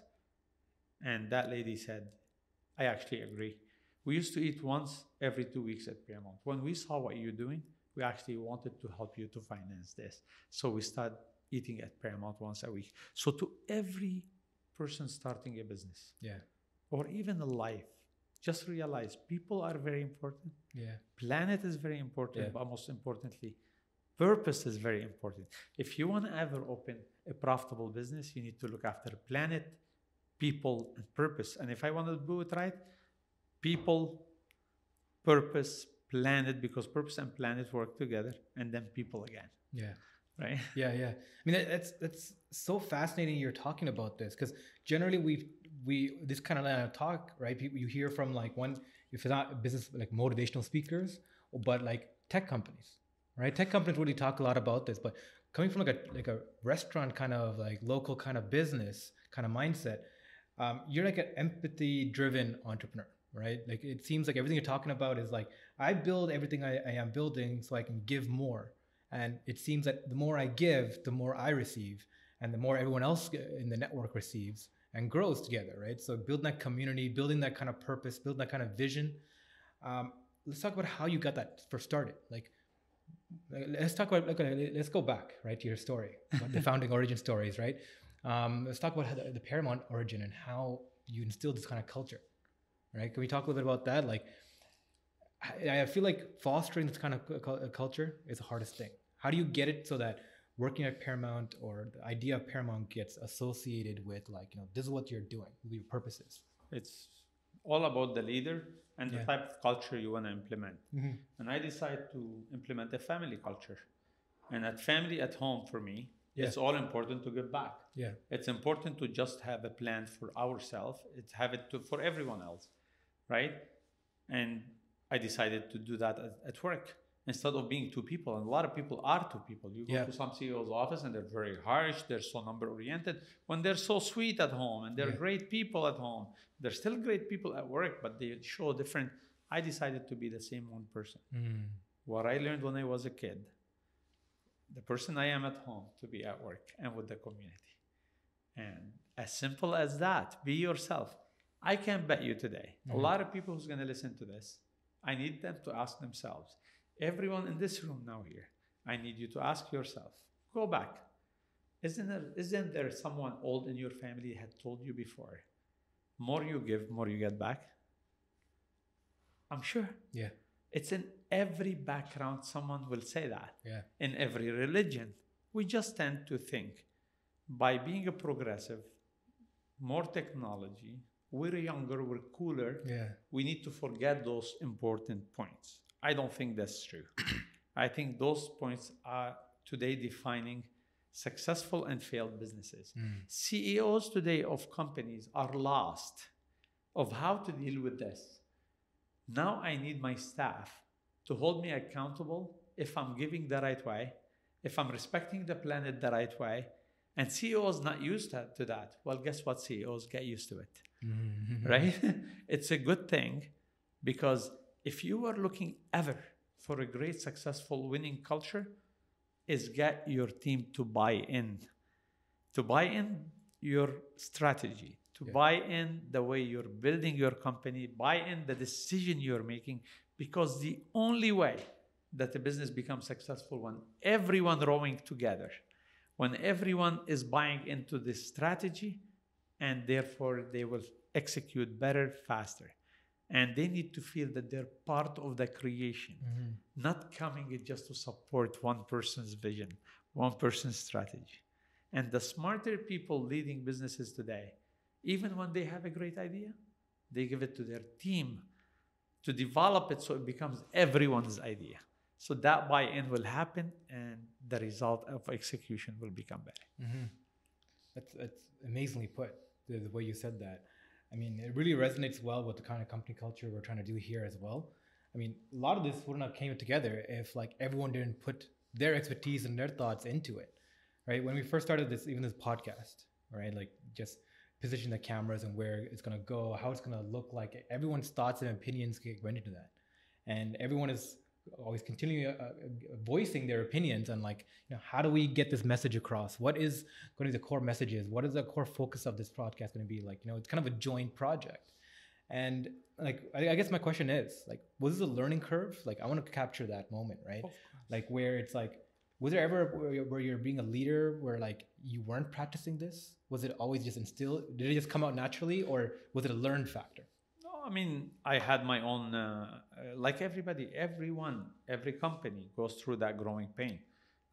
And that lady said, "I actually agree. We used to eat once every two weeks at Paramount. When we saw what you're doing, we actually wanted to help you to finance this. So we started eating at Paramount once a week. So to every person starting a business Yeah. or even a life, just realize people are very important. Yeah. Planet is very important, Yeah. but most importantly, Purpose is very important. If you want to ever open a profitable business, you need to look after planet, people, and purpose. And if I want to do it right, people, purpose, planet, because purpose and planet work together, and then people again. Yeah. Right? Yeah, yeah. I mean, that, that's that's so fascinating. You're talking about this because generally we we this kind of line of talk, right? People you hear from like one if it's not business like motivational speakers, but like tech companies, right? Tech companies really talk a lot about this, but coming from like a like a restaurant kind of like local kind of business kind of mindset, um, you're like an empathy driven entrepreneur, right? Like it seems like everything you're talking about is like I build everything I, I am building so I can give more and it seems that the more I give, the more I receive, and the more everyone else in the network receives and grows together, right? So building that community, building that kind of purpose, building that kind of vision. Um, let's talk about how you got that first started. Like, let's talk about. Like, let's go back, right, to your story, the founding origin stories, right? Um, let's talk about the, the Paramount origin and how you instilled this kind of culture, right? Can we talk a little bit about that? Like, I feel like fostering this kind of culture is the hardest thing. How do you get it so that working at Paramount or the idea of Paramount gets associated with like, you know, this is what you're doing, your purposes? It's all about the leader and the Yeah. type of culture you want to implement. Mhm. And I decided to implement a family culture. And at family at home for me, Yeah. it's all important to give back. Yeah. It's important to just have a plan for ourselves. It's have it to, for everyone else, right? And I decided to do that at, at work instead of being two people. And a lot of people are two people. You go Yeah. to some CEO's office and they're very harsh. They're so number oriented. When they're so sweet at home and they're Yeah. great people at home, they're still great people at work, but they show different. I decided to be the same one person. Mm. What I learned when I was a kid, the person I am at home to be at work and with the community. And as simple as that, be yourself. I can bet you today, a Mhm. lot of people who's going to listen to this, I need them to ask themselves, everyone in this room now here, I need you to ask yourself, go back. Isn't there, isn't there someone old in your family had told you before, more you give, more you get back? I'm sure. Yeah. It's in every background, someone will say that. Yeah. In every religion. We just tend to think by being a progressive, more technology, we're younger, we're cooler, Yeah. we need to forget those important points. I don't think that's true. I think those points are today defining successful and failed businesses. Mm. CEOs today of companies are lost of how to deal with this. Now I need my staff to hold me accountable if I'm giving the right way, if I'm respecting the planet the right way. And CEOs not used to, that. Well, guess what? CEOs get used to it, Mhm. right? it's a good thing because if you are looking ever for a great, successful, winning culture, is get your team to buy in, to buy in your strategy, to Yeah. buy in the way you're building your company, buy in the decision you're making, because the only way that a business becomes successful when everyone rowing together, when everyone is buying into this strategy, and therefore they will execute better, faster. And they need to feel that they're part of the creation Mhm. not coming in just to support one person's vision, one person's strategy. And the smarter people leading businesses today, even when they have a great idea, they give it to their team to develop it so it becomes everyone's idea. So that buy in will happen and the result of execution will become better. Mhm. That's that's amazingly put. The, the way you said that. I mean, it really resonates well with the kind of company culture we're trying to do here as well. I mean, a lot of this wouldn't have came together if like everyone didn't put their expertise and their thoughts into it, right? When we first started this, even this podcast, right? Like just position the cameras and where it's gonna go, how it's gonna look like. Everyone's thoughts and opinions get went into that, and everyone is always continuing uh, uh, voicing their opinions and like you know how do we get this message across? What is going to be the core messages? What is the core focus of this podcast going to be? Like you know it's kind of a joint project. And like I, I guess my question is like was this a learning curve? Like i want to capture that moment right? Like where it's like was there ever where you're, being a leader where like you weren't practicing this? Was it always just instilled did it just come out naturally or was it a learned factor? No, I mean, I had my own, uh, like everybody, everyone, every company goes through that growing pain.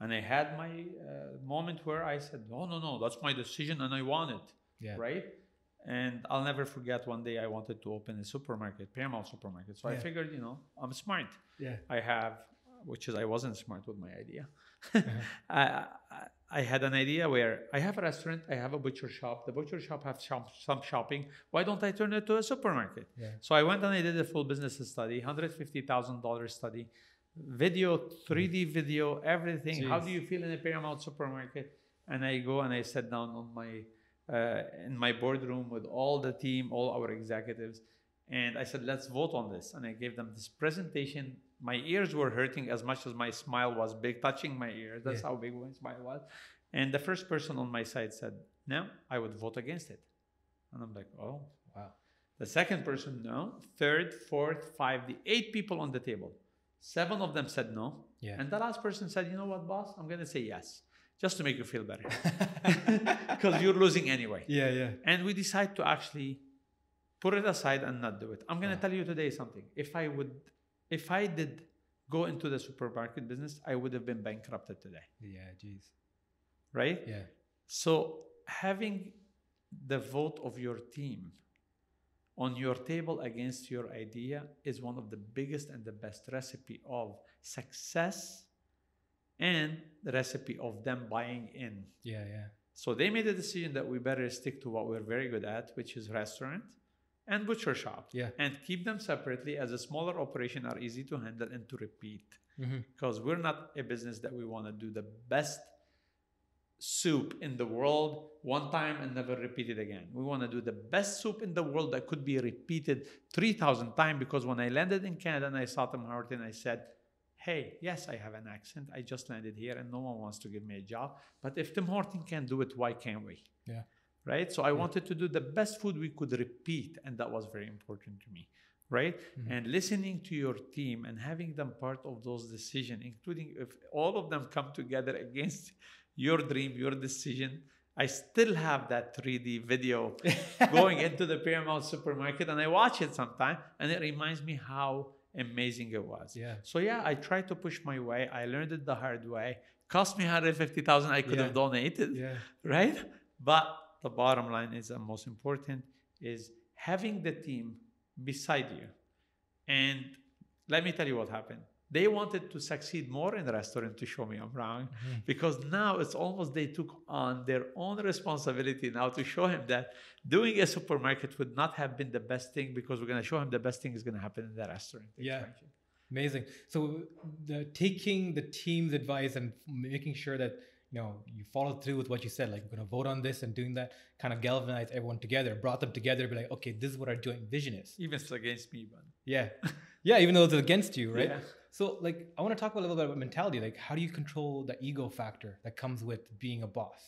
And I had my uh, moment where I said, no, no, no, that's my decision and I want it. Yeah. Right. And I'll never forget one day I wanted to open a supermarket, Paramount supermarket. So I figured, you know, I'm smart. Yeah. I have, which is I wasn't smart with my idea. Uh-huh. I, I- had an idea where I have a restaurant, I have a butcher shop. The butcher shop has shop, some shopping. Why don't I turn it to a supermarket? Yeah. So I went and I did a full business study, hundred fifty thousand dollars study, video, three D video, everything. How do you feel in a Paramount supermarket? And I go and I sat down on my uh, in my boardroom with all the team, all our executives, and I said, let's vote on this. And I gave them this presentation. My ears were hurting as much as my smile was big, touching my ears. That's Yeah. how big my smile was. And the first person on my side said, no, I would vote against it. And I'm like, oh, Wow. the second person, no. Third, fourth, five, the eight people on the table. Seven of them said no. Yeah. And the last person said, you know what, boss? I'm going to say yes, just to make you feel better. Because you're losing anyway. yeah. Yeah. And we decide to actually put it aside and not do it. I'm going to Yeah. tell you today something. If I would, if I did go into the supermarket business, I would have been bankrupted today, Yeah. Jeez. right? Yeah. So having the vote of your team on your table against your idea is one of the biggest and the best recipe of success and the recipe of them buying in. Yeah. Yeah. So they made a decision that we better stick to what we're very good at, which is restaurant and butcher shop. Yeah. And keep them separately as a smaller operation are easy to handle and to repeat Mm-hmm. because we're not a business that we want to do the best soup in the world one time and never repeat it again. We want to do the best soup in the world that could be repeated 3,000 times because when I landed in Canada and I saw Tim Horton, I said, Hey, yes, I have an accent. I just landed here and no one wants to give me a job. But if Tim Horton can do it, why can't we? Yeah. Right? So I wanted to do the best food we could repeat, and that was very important to me right? Mm-hmm. And listening to your team and having them part of those decisions, including if all of them come together against your dream, your decision. I still have that 3D video going into the Paramount supermarket and I watch it sometime and it reminds me how amazing it was. Yeah. So yeah, I tried to push my way. I learned it the hard way. Cost me 150,000 I could Yeah. have donated Yeah. right? But the bottom line is the most important is having the team beside you. And let me tell you what happened. They wanted to succeed more in the restaurant to show me I'm wrong mm-hmm. because now it's almost they took on their own responsibility now to show him that doing a supermarket would not have been the best thing because we're going to show him the best thing is going to happen in the restaurant. Yeah. Amazing. So the taking the team's advice and making sure that you know you follow through with what you said, like we're gonna vote on this and doing that, kind of galvanized everyone together, brought them together, be like, okay, this is what our joint vision is. Even if it's against me, but Yeah, yeah. Even though it's against you, right? Yeah. So like, I want to talk a little bit about mentality. Like, how do you control the ego factor that comes with being a boss,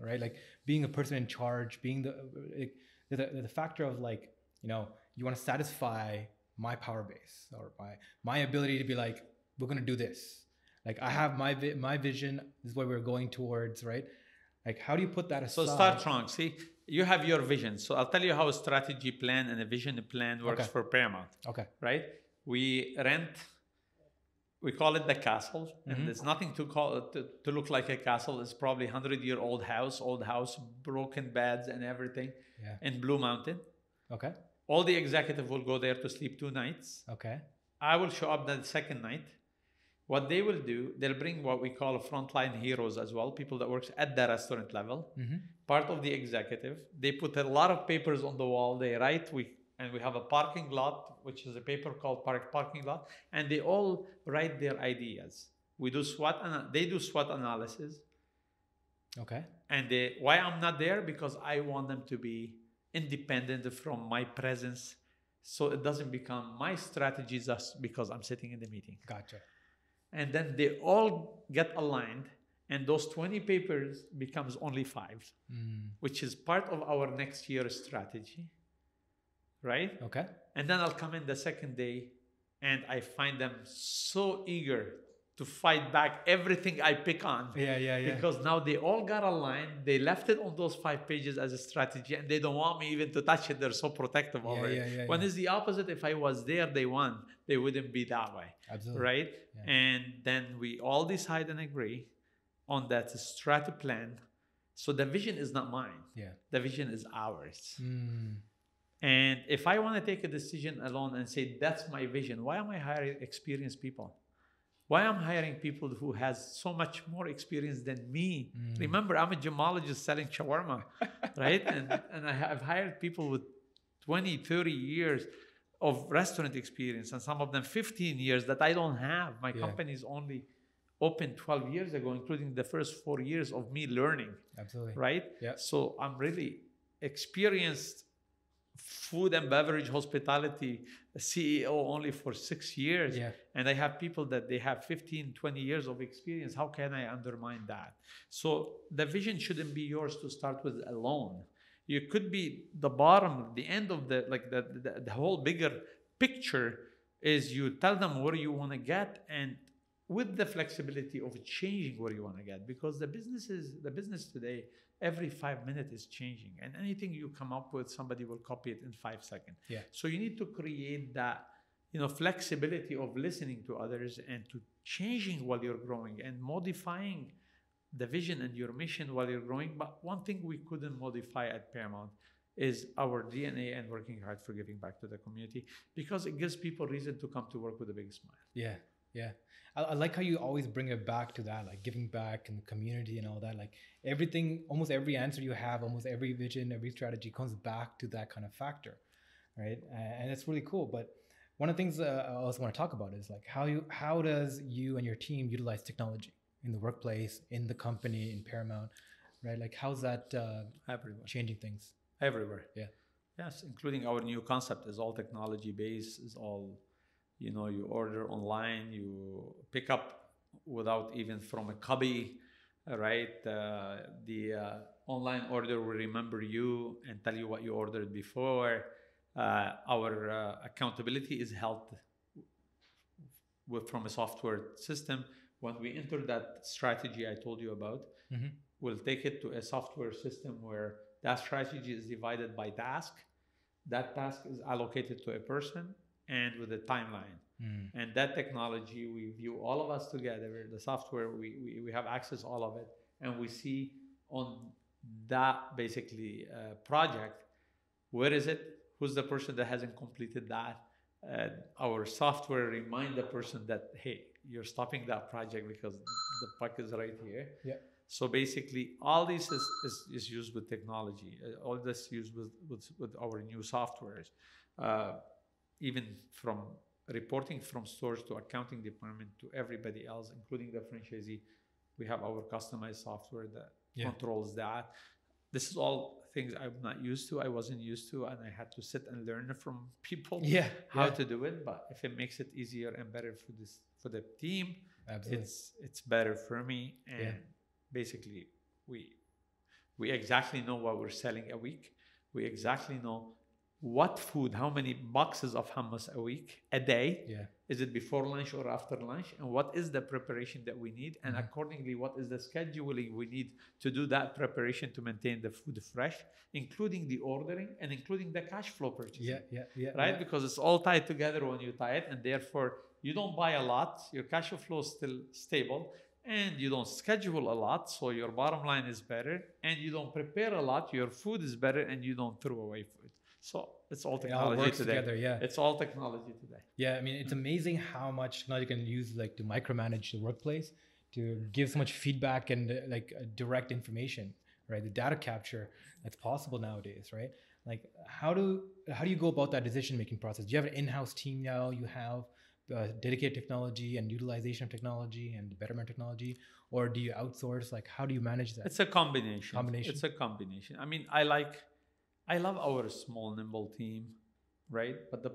right? Like being a person in charge, being the like, the, the, the factor of like, you know, you want to satisfy my power base or my my ability to be like, we're gonna do this. Like I have my vi- my vision. This is what we're going towards, right? Like, how do you put that aside? So start strong. See, you have your vision. So I'll tell you how a strategy plan and a vision plan works Okay. for Paramount, Okay. right? We rent, we call it the castle, Mhm. and there's nothing to call it to, to look like a castle. It's probably hundred year old house, old house, broken beds and everything Yeah. in Blue Mountain. Okay. All the executive will go there to sleep two nights. Okay. I will show up the second night. What they will do, they'll bring what we call frontline heroes as well, people that works at the restaurant level Mm-hmm. part of the executive. They put a lot of papers on the wall. They write we and we have a parking lot, which is a paper called park parking lot, and they all write their ideas. We do SWOT. Ana- they do SWOT analysis, Okay. and they, why I'm not there because I want them to be independent from my presence, so it doesn't become my strategy just because I'm sitting in the meeting Gotcha. And then they all get aligned and those 20 papers becomes only five Mm. which is part of our next year strategy right Okay. and then i'll come in the second day and i find them so eager to fight back everything i pick on Yeah. Yeah. Yeah. because now they all got aligned they left it on those five pages as a strategy and they don't want me even to touch it they're so protective Yeah, over yeah, it yeah, when it's the opposite if i was there day one they wouldn't be that way Absolutely. right? And then we all decide and agree on that strata plan. So the vision is not mine. Yeah. The vision is ours. Mm. And if I want to take a decision alone and say that's my vision, why am I hiring experienced people? Why I'm hiring people who has so much more experience than me? Mm. Remember, I'm a gemologist selling shawarma, right? And and I have hired people with 20, 30 years of restaurant experience, and some of them 15 years that I don't have. My Yeah. company is only open 12 years ago, including the first four years of me learning Absolutely. right? Yeah. So I'm really experienced food and beverage hospitality CEO only for six years. Yeah. And I have people that they have 15, 20 years of experience. How can I undermine that? So the vision shouldn't be yours to start with alone. You could be the bottom, the end of the like the, the, the whole bigger picture is you tell them where you want to get and with the flexibility of changing where you want to get because the business is the business today every five minutes is changing. And anything you come up with somebody will copy it in five seconds. Yeah. so you need to create that you know flexibility of listening to others and to changing while you're growing and modifying the vision and your mission while you're growing. But one thing we couldn't modify at paramount is our dna and working hard for giving back to the community because it gives people reason to come to work with a big smile. Yeah, yeah. I, I like how you always bring it back to that, like giving back and the community and all that. Like everything, almost every answer you have, almost every vision, every strategy comes back to that kind of factor, right? And it's really cool. But one of the things uh, I also want to talk about is like how you, how does you and your team utilize technology in the workplace, in the company, in Paramount, right? Like how's that uh, everywhere changing things? everywhere Yeah. yes including our new concept is all technology based is all you know you order online you pick up without even from a cubby right uh, the uh, online order will remember you and tell you what you ordered before uh, our uh, accountability is held with, from a software system when we enter that strategy i told you about Mhm. we'll take it to a software system where that strategy is divided by task. That task is allocated to a person and with a timeline. Mm. And that technology, we view all of us together. The software, we, we, we have access all of it, and we see on that basically uh, project where is it, who's the person that hasn't completed that. Uh, our software remind the person that hey, you're stopping that project because the puck is right here. Yeah. So basically, all this is, is, is used with technology. Uh, all this used with, with, with our new softwares. Uh, even from reporting from stores to accounting department to everybody else, including the franchisee, we have our customized software that Yeah. controls that. This is all things I'm not used to. I wasn't used to, and I had to sit and learn from people Yeah. how yeah. to do it. But if it makes it easier and better for this for the team, Absolutely. it's it's better for me and Yeah. basically we we exactly know what we're selling a week we exactly know what food how many boxes of hummus a week a day yeah. is it before lunch or after lunch and what is the preparation that we need and Mhm. accordingly what is the scheduling we need to do that preparation to maintain the food fresh including the ordering and including the cash flow purchasing Yeah. Yeah. Yeah. right? yeah. Because it's all tied together when you tie it, and therefore you don't buy a lot, your cash flow is still stable, and you don't schedule a lot, so your bottom line is better, and you don't prepare a lot, your food is better, and you don't throw away food. So it's all It all technology today. together. Yeah. It's all technology today. Yeah, I mean, it's amazing how much technology you can use like to micromanage the workplace, to give so much feedback and uh, like uh, direct information, right? The data capture that's possible nowadays, right? Like, how do how do you go about that decision making process? Do you have an in-house team now? You have uh, dedicated technology and utilization of technology and betterment technology, or do you outsource? Like, how do you manage that? It's a combination. Combination. It's a combination. I mean, I like, I love our small, nimble team, right? But the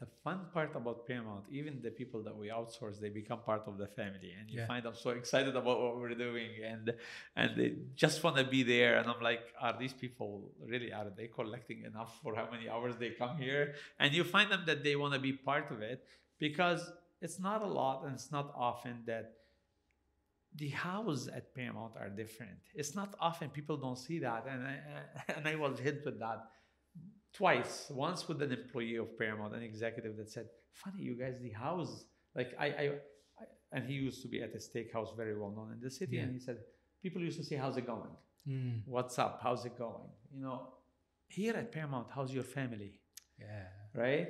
the fun part about Paramount, even the people that we outsource, they become part of the family, and you Yeah. find them so excited about what we're doing, and and they just want to be there. And I'm like, are these people really are they collecting enough for how many hours they come here? And you find them that they want to be part of it because it's not a lot and it's not often that the house at Paramount are different. It's not often people don't see that, and I, and I was hit with that twice. Once with an employee of Paramount, an executive that said, "Funny, you guys, the house like I I." I- and he used to be at a steakhouse very well known in the city. Yeah. And he said, people used to say, "How's it going? Mm. What's up? How's it going?" You know, here at Paramount, how's your family? Yeah. Right?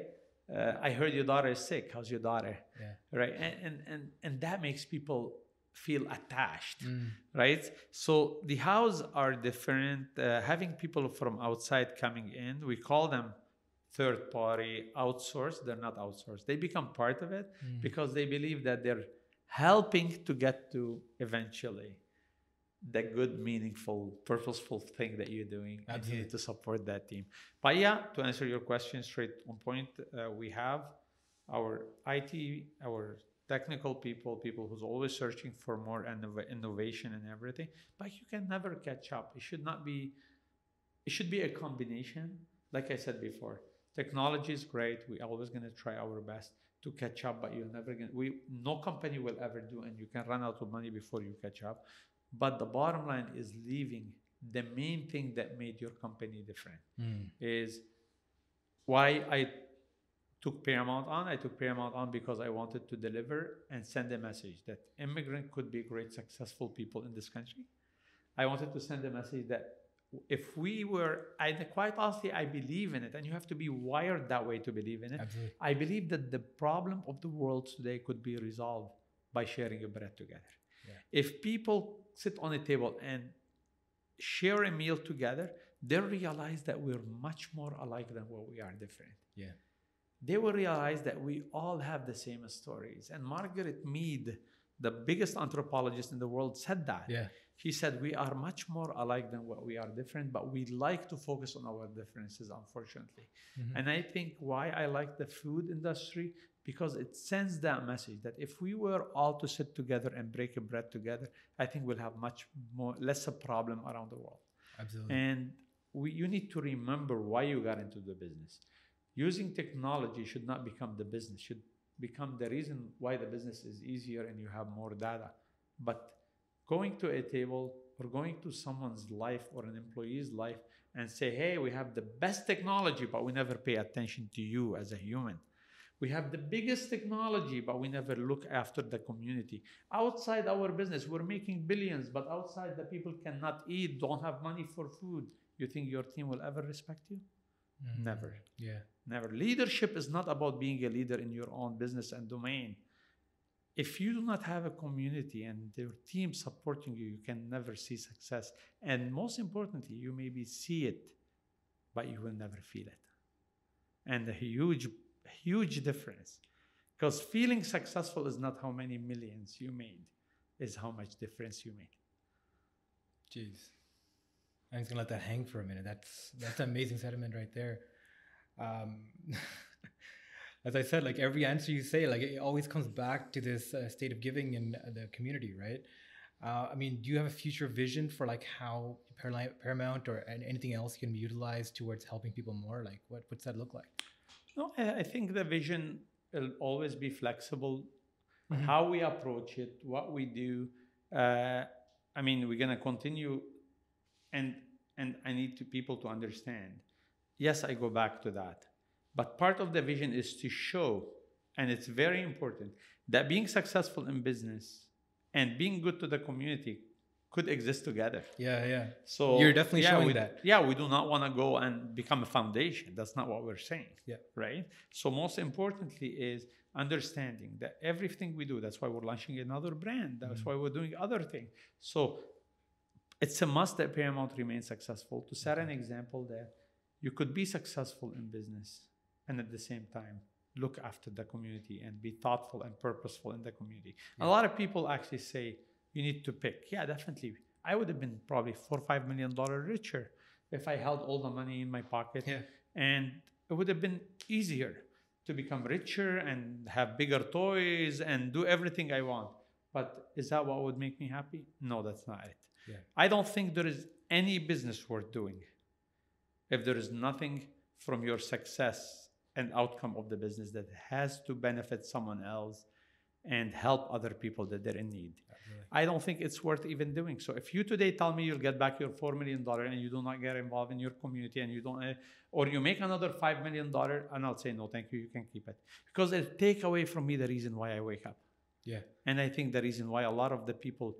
Uh, I heard your daughter is sick. How's your daughter? Yeah. Right? And and and, and that makes people feel attached Mm. right so the house are different uh, having people from outside coming in we call them third party outsourced they're not outsourced they become part of it Mm. because they believe that they're helping to get to eventually the good meaningful purposeful thing that you're doing and you Absolutely. need to support that team but yeah to answer your question straight on point uh, we have our it our technical people people who's always searching for more innov- innovation and everything but you can never catch up. It should not be it should be a combination. Like i said before technology is great. We're always going to try our best to catch up but you're never going we no company will ever do and you can run out of money before you catch up. But the bottom line is leaving the main thing that made your company different Mm. is why I took Paramount on. I took Paramount on because I wanted to deliver and send a message that immigrant could be great, successful people in this country. I wanted to send a message that if we were, I quite honestly, I believe in it, and you have to be wired that way to believe in it. Absolutely. I believe that the problem of the world today could be resolved by sharing a bread together. Yeah. If people sit on a table and share a meal together, they realize that we're much more alike than what we are different. Yeah. They will realize that we all have the same stories. And Margaret Mead, the biggest anthropologist in the world, said that. Yeah. She said, We are much more alike than what we are different, but we like to focus on our differences, unfortunately. Mhm. And I think why I like the food industry because it sends that message that if we were all to sit together and break a bread together, I think we'll have much more less a problem around the world. Absolutely. And we, you need to remember why you got into the business. Using technology should not become the business, should become the reason why the business is easier and you have more data. But going to a table or going to someone's life or an employee's life and say, hey, we have the best technology, but we never pay attention to you as a human. We have the biggest technology, but we never look after the community. Outside our business, we're making billions, but outside the people cannot eat, don't have money for food. You think your team will ever respect you? Mhm. Never. Yeah. Never. Leadership is not about being a leader in your own business and domain. If you do not have a community and your team supporting you, you can never see success. And most importantly, you maybe see it, but you will never feel it. And a huge, huge difference. Because feeling successful is not how many millions you made, is how much difference you made. Jeez. I'm just gonna let that hang for a minute. That's that's amazing sentiment right there. Um, as I said, like every answer you say, like it always comes back to this uh, state of giving in uh, the community, right? Uh, I mean, do you have a future vision for like how Paramount or an- anything else can be utilized towards helping people more? Like, what what's that look like? No, I think the vision will always be flexible. Mhm. How we approach it, what we do. Uh, I mean, we're gonna continue, and and I need to people to understand. Yes, I go back to that, but part of the vision is to show, and it's very important that being successful in business and being good to the community could exist together. Yeah, yeah. So You're definitely yeah, showing we, that. Yeah, we do not want to go and become a foundation. That's not what we're saying. Yeah. Right. So most importantly is understanding that everything we do. That's why we're launching another brand. That's Mhm. why we're doing other things. So it's a must that Paramount remains successful. To set an example, that you could be successful in business and at the same time look after the community and be thoughtful and purposeful in the community. A lot of people actually say you need to pick. Yeah, definitely. I would have been probably four or five million dollar richer if I held all the money in my pocket. Yeah. And it would have been easier to become richer and have bigger toys and do everything I want. But is that what would make me happy? No, that's not it. Yeah. I don't think there is any business worth doing if there is nothing from your success and outcome of the business that has to benefit someone else and help other people that they're in need. I don't think it's worth even doing. So if you today tell me you'll get back your four million dollar and you do not get involved in your community and you don't, uh, or you make another five million dollar, and I'll say no, thank you, you can keep it because it'll take away from me the reason why I wake up. Yeah. And I think the reason why a lot of the people,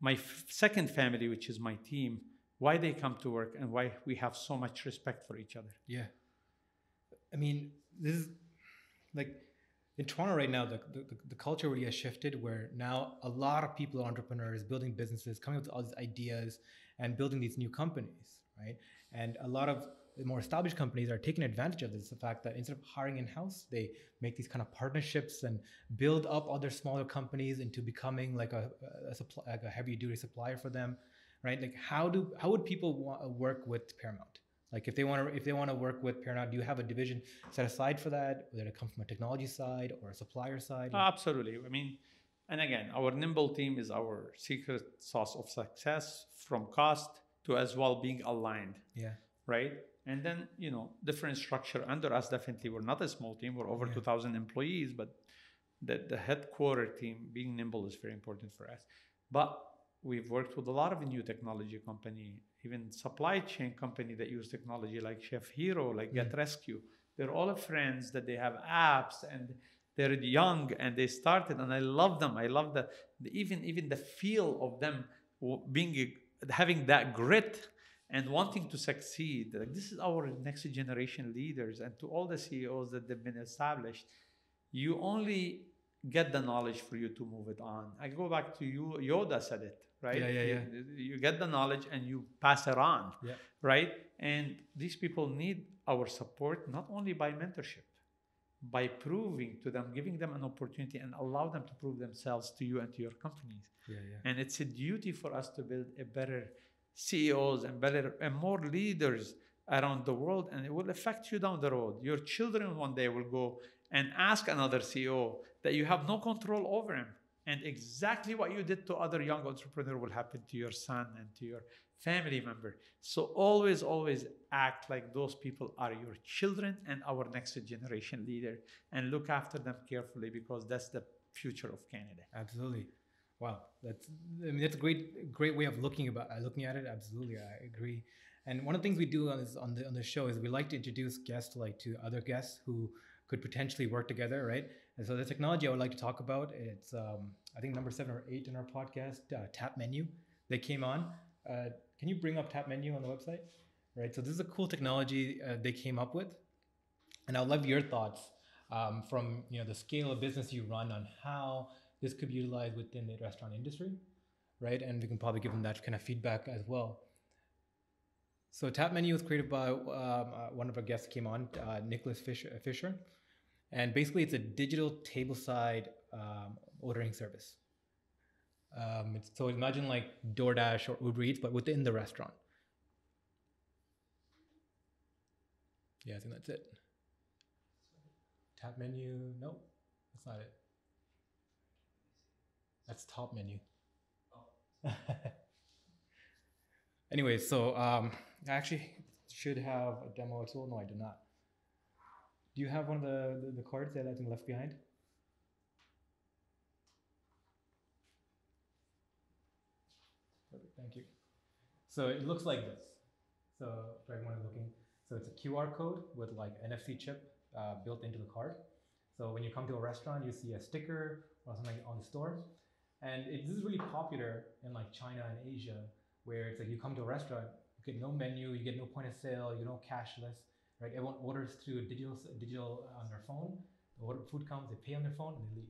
my f- second family, which is my team, why they come to work and why we have so much respect for each other. Yeah. I mean, this is like in Toronto right now, the, the, the culture really has shifted where now a lot of people are entrepreneurs, building businesses, coming up with all these ideas and building these new companies, right? And a lot of the more established companies are taking advantage of this the fact that instead of hiring in house, they make these kind of partnerships and build up other smaller companies into becoming like a, a supply, like a heavy duty supplier for them, right? Like how do how would people wa- uh, work with Paramount? Like if they want to if they want to work with Paramount, do you have a division set aside for that? Whether it come from a technology side or a supplier side? Uh, absolutely. I mean, and again, our nimble team is our secret sauce of success from cost to as well being aligned, yeah, right? And then, you know, different structure under us. Definitely, we're not a small team. We're over Yeah. 2,000 employees, but the, the headquarter team being nimble is very important for us. But we've worked with a lot of new technology company, even supply chain company that use technology like Chef Hero, like Get Rescue. They're all friends that they have apps and they're young and they started and I love them. I love the, the even even the feel of them being having that grit and wanting to succeed. Like this is our next generation leaders and to all the CEOs that they've been established, you only get the knowledge for you to move it on. I go back to you, Yoda said it, right? Yeah, yeah, yeah. You, you get the knowledge and you pass it on, Yeah. right? And these people need our support not only by mentorship, by proving to them, giving them an opportunity and allow them to prove themselves to you and to your companies. yeah, yeah. And it's a duty for us to build a better CEOs and better and more leaders around the world, and it will affect you down the road. Your children one day will go and ask another CEO that you have no control over him. And exactly what you did to other young entrepreneur will happen to your son and to your family member. So always, always act like those people are your children and our next generation leader, and look after them carefully because that's the future of Canada. Absolutely. Wow, that's I mean that's a great great way of looking about uh, looking at it. Absolutely, I agree. And one of the things we do on this on the on the show is we like to introduce guests like to other guests who could potentially work together, right? And so the technology I would like to talk about it's um, I think number seven or eight in our podcast, uh, Tap Menu. They came on. Uh, can you bring up Tap Menu on the website? Right. So this is a cool technology uh, they came up with, and I'd love your thoughts um, from you know the scale of business you run on how this could be utilized within the restaurant industry, right? And we can probably give them that kind of feedback as well. So Tap Menu was created by um, uh, one of our guests came on, uh, Nicholas Fisher, Fisher, and basically it's a digital tableside um, ordering service. Um, it's, so imagine like DoorDash or Uber Eats, but within the restaurant. Yeah, I think that's it. Tap menu, nope, that's not it. That's top menu. anyway, so um, I actually should have a demo tool. No, I do not. Do you have one of the, the, the cards that I think left behind? Perfect, thank you. So it looks like this. So for everyone looking, so it's a QR code with like NFC chip uh, built into the card. So when you come to a restaurant, you see a sticker or something on the store, and it, this is really popular in like China and Asia, where it's like you come to a restaurant, you get no menu, you get no point of sale, you know cashless, right? Everyone orders through digital digital on their phone. The order, food comes, they pay on their phone, and they leave,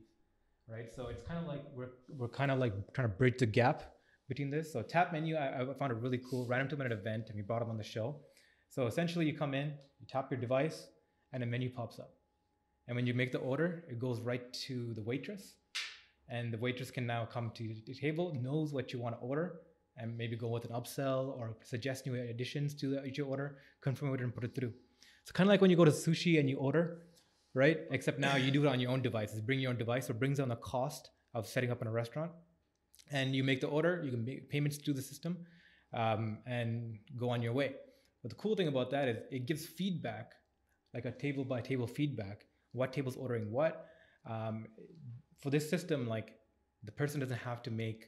right? So it's kind of like we're we're kind of like trying to bridge the gap between this. So tap menu, I, I found it really cool. Ran into them at an event, and we brought them on the show. So essentially, you come in, you tap your device, and a menu pops up. And when you make the order, it goes right to the waitress, and the waitress can now come to the table, knows what you want to order, and maybe go with an upsell or suggest new additions to the, your order, confirm it, and put it through. So kind of like when you go to sushi and you order, right? Except now you do it on your own device. It's Bring your own device, so it brings down the cost of setting up in a restaurant. And you make the order, you can make payments through the system, um, and go on your way. But the cool thing about that is it gives feedback, like a table by table feedback, what table's ordering what. Um, for this system, like the person doesn't have to make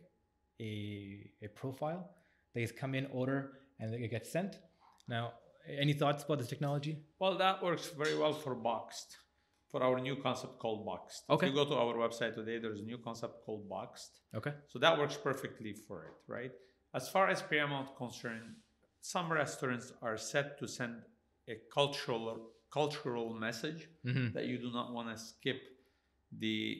a, a profile. They just come in, order, and it gets sent. Now, any thoughts about this technology? Well, that works very well for boxed. for our new concept called Boxed. Okay. If you go to our website today, there's a new concept called Boxed. Okay. So that works perfectly for it, right? As far as Paramount concerned, some restaurants are set to send a cultural cultural message hmm that you do not want to skip the,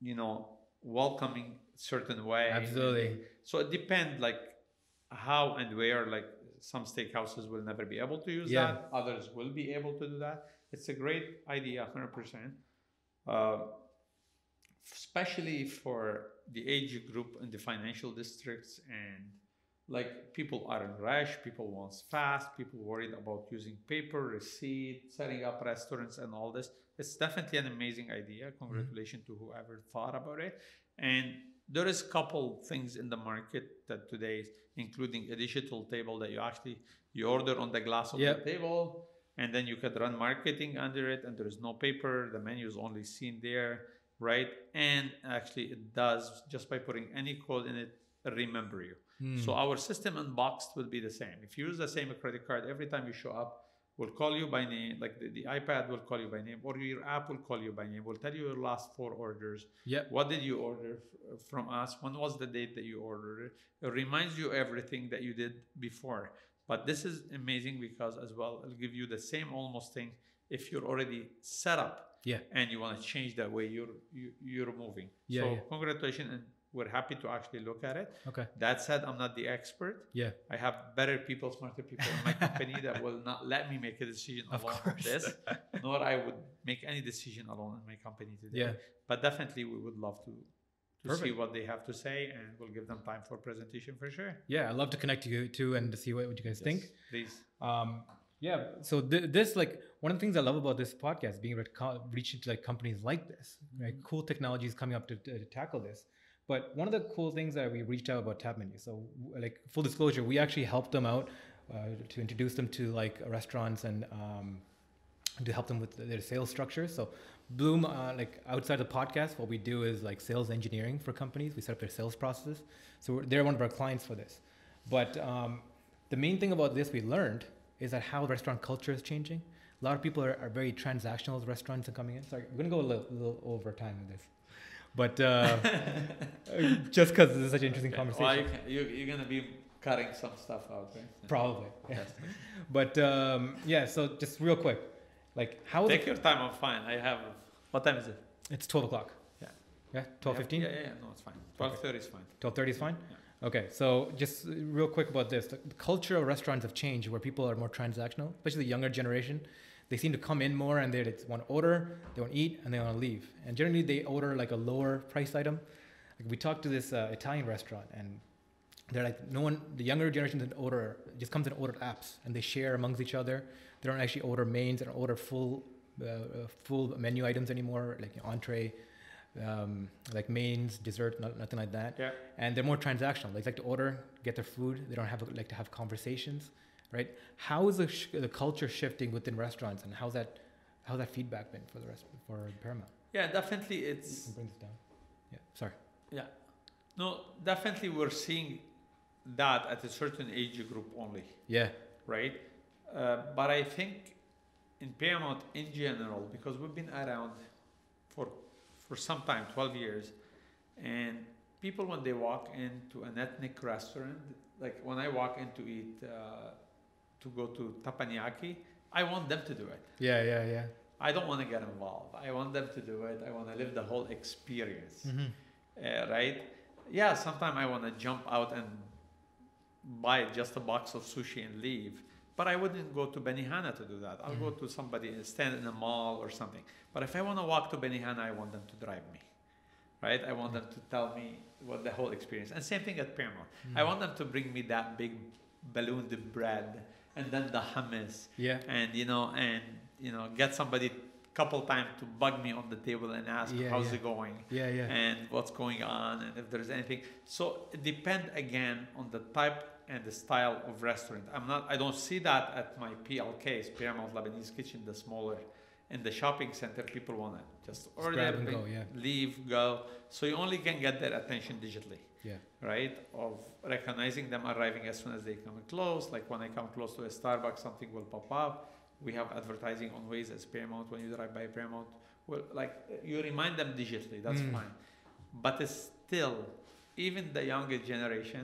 you know, welcoming certain way. Absolutely. So it depends, like how and where. Like some steakhouses will never be able to use Yeah. that. Others will be able to do that. It's a great idea, hundred percent. Uh, especially for the age group in the financial districts and like people are in rush people want fast people worried about using paper receipt setting up restaurants and all this it's definitely an amazing idea congratulations to whoever thought about it and there is a couple things in the market that today including a digital table that you actually you order on the glass of Yep. the table and then you could run marketing under it and there is no paper the menu is only seen there right and actually it does just by putting any code in it remember you Hmm. so our system unboxed will be the same if you use the same credit card every time you show up we'll call you by name like the, the ipad will call you by name or your app will call you by name will tell you your last four orders Yeah. what did you order f- from us when was the date that you ordered it it reminds you everything that you did before but this is amazing because as well it'll give you the same almost thing if you're already set up Yeah. and you want to change the way you're you, you're moving Yeah, so yeah. congratulations and we're happy to actually look at it Okay. that said i'm not the expert Yeah. i have better people smarter people in my company that will not let me make a decision Of alone on course. this nor i would make any decision alone in my company today Yeah. but definitely we would love to to see what they have to say and we'll give them time for presentation for sure Yeah. I'd love to connect to you too and to see what, what you guys think. Please Um, yeah. So th- this, like, one of the things I love about this podcast, being able to co- reach into like companies like this, right? Mm-hmm. Cool technologies coming up to, to, to tackle this. But one of the cool things that we reached out about Tap Menu. So, like, full disclosure, we actually helped them out uh, to introduce them to like restaurants and um, to help them with their sales structure. So, Bloom, uh, like outside the podcast, what we do is like sales engineering for companies. We set up their sales processes. So they're one of our clients for this. But um, the main thing about this we learned is that how restaurant culture is changing. A lot of people are, are very transactional restaurants are coming in. Sorry, we're gonna go a little, little over time with this, but uh, just because this is such an interesting conversation. well, you can, you, you're gonna be cutting some stuff out right Probably. Yeah. But um, yeah, so just real quick, like how is take your time i'm fine i have what time is it It's twelve o'clock. Yeah. Yeah, twelve fifteen. yeah, yeah yeah no it's fine 12.30 is fine Twelve thirty is fine. Okay, so just real quick about this: the culture of restaurants have changed, where people are more transactional, especially the younger generation. They seem to come in more and they want to order, they want to eat, and they want to leave. And generally, they order like a lower price item. Like we talked to this uh, Italian restaurant, and they're like, no one, the younger generation doesn't order, just comes and order apps, and they share amongst each other. They don't actually order mains and order full, uh, uh, full menu items anymore, like entree, um, like mains, dessert, not, nothing like that yeah and they're more transactional. They like to order, get their food. They don't have like to have conversations, right? How is the, sh- the culture shifting within restaurants, and how's that how's that feedback been for the rest for Paramount? yeah definitely You it's bring this down. Yeah, sorry. Yeah. No, definitely we're seeing that at a certain age group only, Yeah, right? Uh, but I think in Paramount in general, because we've been around for for some time, 12 years, and people when they walk into an ethnic restaurant, like when I walk in to eat, uh, to go to Teppanyaki, I want them to do it. yeah, yeah, yeah. I don't want to get involved. I want them to do it. I want to live the whole experience Mm-hmm. uh, right? Yeah, sometimes I want to jump out and buy just a box of sushi and leave. But I wouldn't go to Benihana to do that. I'll go to somebody and stand in a mall or something. But if I want to walk to Benihana, I want them to drive me, right? I want them to tell me what the whole experience. And same thing at Paramount. I want them to bring me that big ballooned bread and then the hummus. Yeah, and you know and you know get somebody couple times to bug me on the table and ask Yeah, how's yeah. it going? Yeah, yeah. and what's going on and if there's anything. So it depend again on the type and the style of restaurant. I'm not i don't see that at my plks paramount lebanese kitchen the smaller in the shopping center people want to just order grab and go, yeah. leave go. So you only can get their attention digitally Yeah. right of recognizing them arriving as soon as they come close like when i come close to a starbucks something will pop up We have advertising on Waze as Paramount when you drive by Paramount. Well, like you remind them digitally, that's Mm. fine. But it's still, even the younger generation,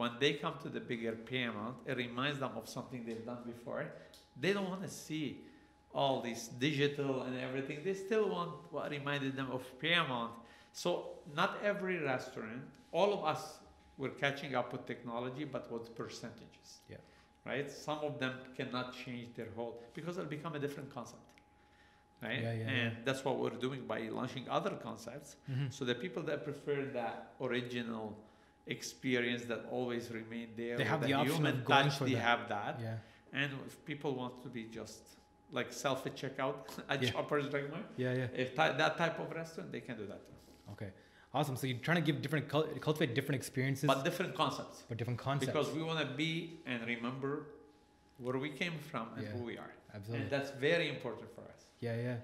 when they come to the bigger Paramount, it reminds them of something they've done before. They don't want to see all this digital and everything. They still want what reminded them of Paramount. So not every restaurant, all of us, we're catching up with technology, but with percentages. Yeah. Right? Some of them cannot change their whole because it'll become a different concept. Right? Yeah, yeah, and yeah. that's what we're doing by launching other concepts. Mhm. So the people that prefer that original experience that always remain there, They have the the option human touch, they that. have that. Yeah. And if people want to be just like self checkout at Yeah. Shoppers Drug Mart, Yeah. Yeah. if that type of restaurant, they can do that too. Okay. Awesome. So you're trying to give different, cultivate different experiences, But different concepts. but different concepts. Because we want to be and remember where we came from and Yeah. who we are. Absolutely. And that's very important for us. Yeah, yeah.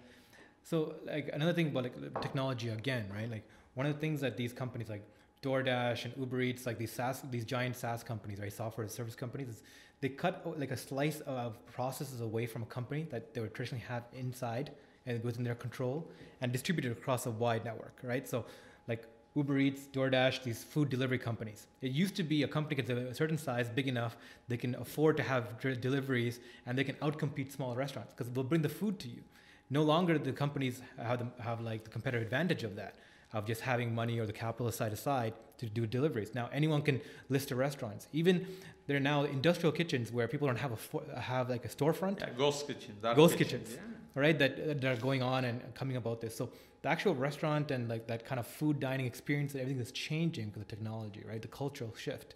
So like another thing about like technology again, right? Like one of the things that these companies like DoorDash and Uber Eats, like these SaaS, these giant SaaS companies, right, software as a service companies, is they cut like a slice of processes away from a company that they would traditionally have inside and within their control and distributed across a wide network, right? So like Uber Eats, DoorDash, these food delivery companies. It used to be a company gets a certain size, big enough, they can afford to have deliveries and they can outcompete small restaurants because they'll bring the food to you. No longer the companies have, the, have like the competitive advantage of that, of just having money or the capital side aside to do deliveries. Now anyone can list a restaurants. Even there are now industrial kitchens where people don't have a have like a storefront Yeah, ghost kitchen. dark Ghost kitchens, kitchens. Yeah. Right that, that are going on and coming about this so the actual restaurant and like that kind of food dining experience and everything is changing because of technology right the cultural shift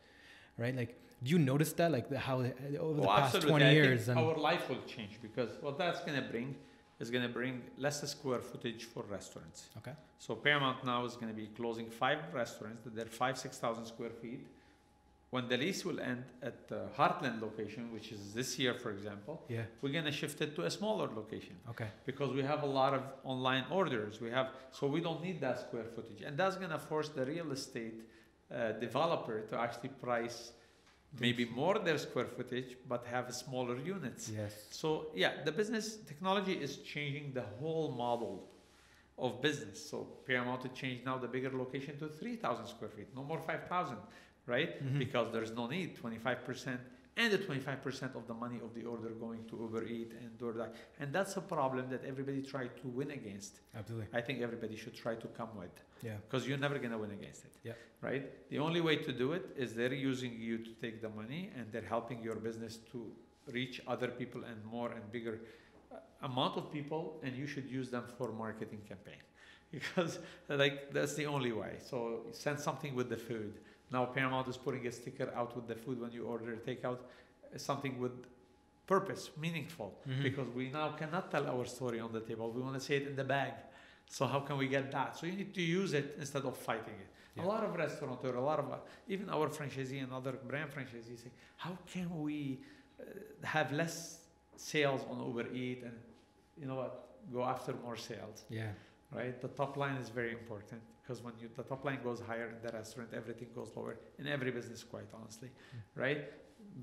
right like do you notice that like the, how over the Well, past absolutely. 20 I think years and our life will change because what that's going to bring is going to bring less square footage for restaurants. okay So Paramount now is going to be closing five restaurants that they're five, six thousand square feet. When the lease will end at the Heartland location, which is this year, for example, yeah. we're going to shift it to a smaller location. Okay. Because we have a lot of online orders. We have so we don't need that square footage, and that's going to force the real estate uh, developer to actually price maybe more their square footage, but have smaller units. yes. So yeah, the business technology is changing the whole model of business. So Paramount to change now the bigger location to 3,000 square feet, no more 5,000, right? Mhm. Because there's no need, 25% and the 25% of the money of the order going to Uber Eat and DoorDash. And that's a problem that everybody tried to win against. absolutely I think everybody should try to come with yeah because you're never going to win against it. Yeah. Right? The only way to do it is they're using you to take the money and they're helping your business to reach other people and more and bigger uh, amount of people and you should use them for marketing campaign because like that's the only way. So send something with the food. Now Paramount is putting a sticker out with the food when you order takeout, uh, something with purpose, meaningful Mhm. because we now cannot tell our story on the table. We want to say it in the bag. So how can we get that? So you need to use it instead of fighting it. Yeah. A lot of restaurateurs, a lot of uh, even our franchisee and other brand franchisees say, how can we uh, have less sales on Uber Eat and you know what, go after more sales, yeah right? The top line is very important because when you the top line goes higher in the restaurant, everything goes lower in every business, quite honestly, Mm. right?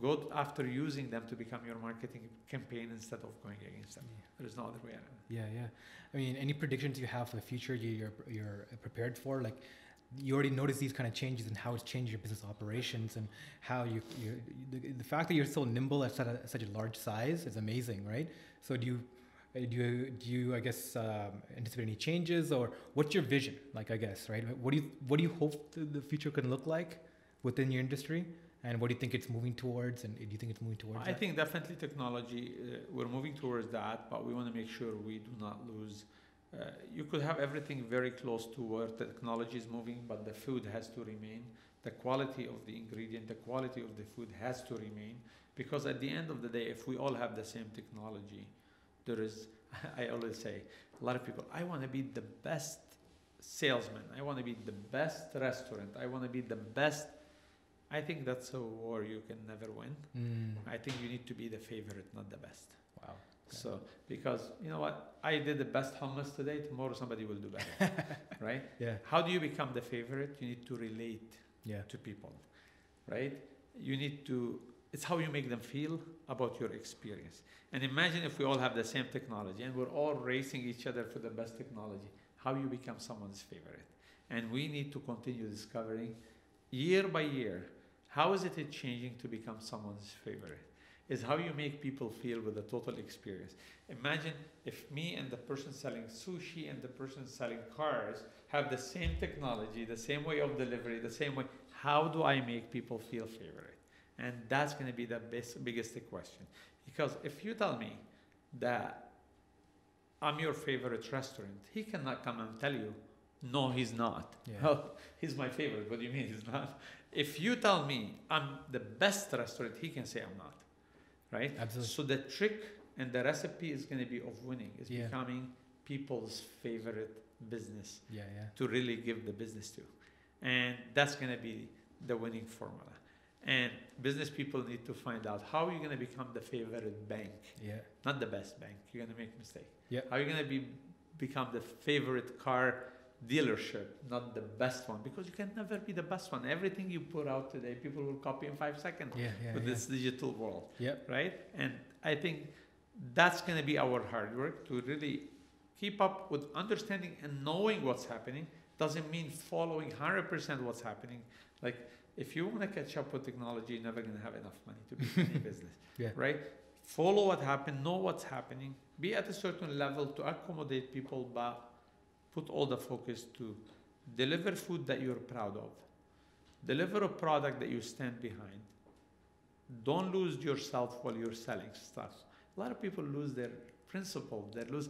Go after using them to become your marketing campaign instead of going against them. There's no other way around. Yeah, yeah. I mean, any predictions you have for the future you, you're you're prepared for? Like, you already notice these kind of changes and how it's changed your business operations and how you you the, the fact that you're so nimble at such a, such a large size is amazing, right? So do you do you do you I guess um, anticipate any changes or what's your vision? Like, I guess right. What do you what do you hope the, the future can look like within your industry? And what do you think it's moving towards? And do you think it's moving towards? I that? think definitely technology, uh, we're moving towards that, but we want to make sure we do not lose. Uh, you could have everything very close to where technology is moving, but the food has to remain. The quality of the ingredient, the quality of the food has to remain. Because at the end of the day, if we all have the same technology, there is, I always say, a lot of people, I want to be the best salesman, I want to be the best restaurant, I want to be the best. I think that's a war you can never win. Mm, I think you need to be the favorite, not the best. wow. Okay. So, because you know what, I did the best hummus today. Tomorrow somebody will do better, right? Yeah. How do you become the favorite? You need to relate Yeah. to people, right? You need to it's how you make them feel about your experience. And imagine if we all have the same technology and we're all racing each other for the best technology, how you become someone's favorite. And we need to continue discovering year by year how is it changing to become someone's favorite? Is how you make people feel with the total experience. Imagine if me and the person selling sushi and the person selling cars have the same technology, the same way of delivery, the same way. How do I make people feel favorite? And that's going to be the best, biggest question. Because if you tell me that I'm your favorite restaurant, he cannot come and tell you, no, he's not. Yeah. Well, oh, he's my favorite. What do you mean he's not? If you tell me I'm the best restaurant, he can say I'm not. Right? Absolutely. So the trick and the recipe is going to be of winning, is Yeah. becoming people's favorite business Yeah, yeah. to really give the business to. And that's going to be the winning formula. And business people need to find out how you're going to become the favorite bank, Yeah. not the best bank. You're going to make mistake. Yeah. How you're going to be become the favorite car dealership, not the best one, because you can never be the best one. Everything you put out today, people will copy in five seconds Yeah, yeah. with yeah. this digital world Yep. right? And I think that's going to be our hard work to really keep up with understanding and knowing what's happening. Doesn't mean following 100% what's happening. Like, if you want to catch up with technology, you're never going to have enough money to be in any business, Yeah. right? Follow what happened, know what's happening, be at a certain level to accommodate people, but put all the focus to deliver food that you're proud of, deliver a product that you stand behind, don't lose yourself while you're selling stuff. A lot of people lose their principle. They lose.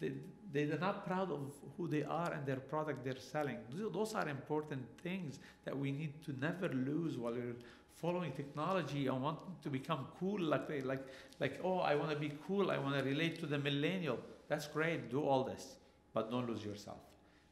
They, they're not proud of who they are and their product they're selling. Th- Those are important things that we need to never lose while we're following technology and wanting to become cool. Like, they- like, like oh, I want to be cool. I want to relate to the millennial. That's great. Do all this, but don't lose yourself.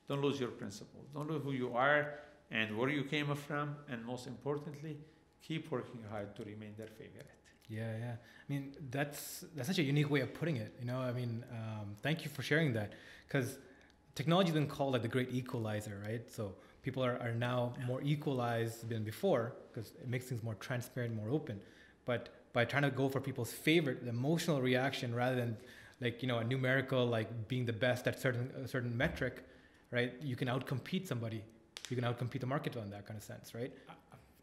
Don't lose your principles Don't lose who you are and where you came from. And most importantly, keep working hard to remain their favorite. Yeah, yeah. I mean, that's that's such a unique way of putting it. You know, I mean, um, thank you for sharing that because technology has been called like the great equalizer, right? So people are, are now more equalized than before because it makes things more transparent, more open. But by trying to go for people's favorite, the emotional reaction rather than like you know a numerical like being the best at certain a certain metric, right? You can outcompete somebody. You can outcompete the market on that kind of sense, right?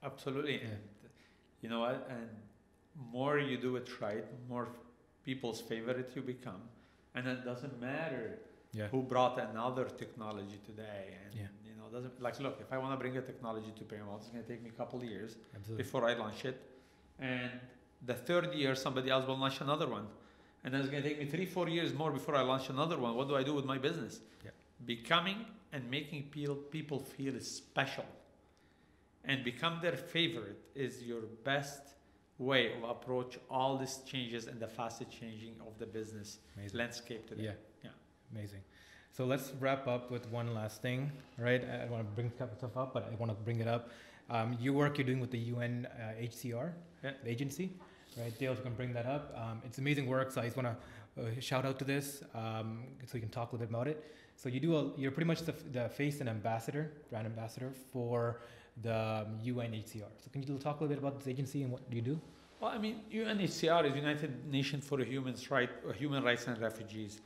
Absolutely. Yeah. And you know what? And more you do it right, more people's favorite you become. And it doesn't matter Yeah. who brought another technology today. And Yeah. you know, doesn't like look, if I want to bring a technology to Paramount, it's gonna take me a couple years Absolutely. before I launch it. And the third year somebody else will launch another one. And then it's gonna take me three, four years more before I launch another one. What do I do with my business? Yeah. Becoming and making people people feel special and become their favorite is your best way of approach all these changes and the fastest changing of the business Amazing. landscape today. Yeah. Yeah. Amazing. So let's wrap up with one last thing, right? I, want to bring stuff up, but I want to bring it up. Um, you work you're doing with the UN uh, HCR Yeah. the agency, right? Dale, if you can bring that up. Um, it's amazing work. So I just want to uh, shout out to this um, so you can talk a little bit about it. So you do a, you're pretty much the, the face and ambassador, brand ambassador for the um, UNHCR. So can you talk a little bit about this agency and what do you do? Well, I mean, UNHCR is United Nations for Human Rights, Human Rights and Refugees.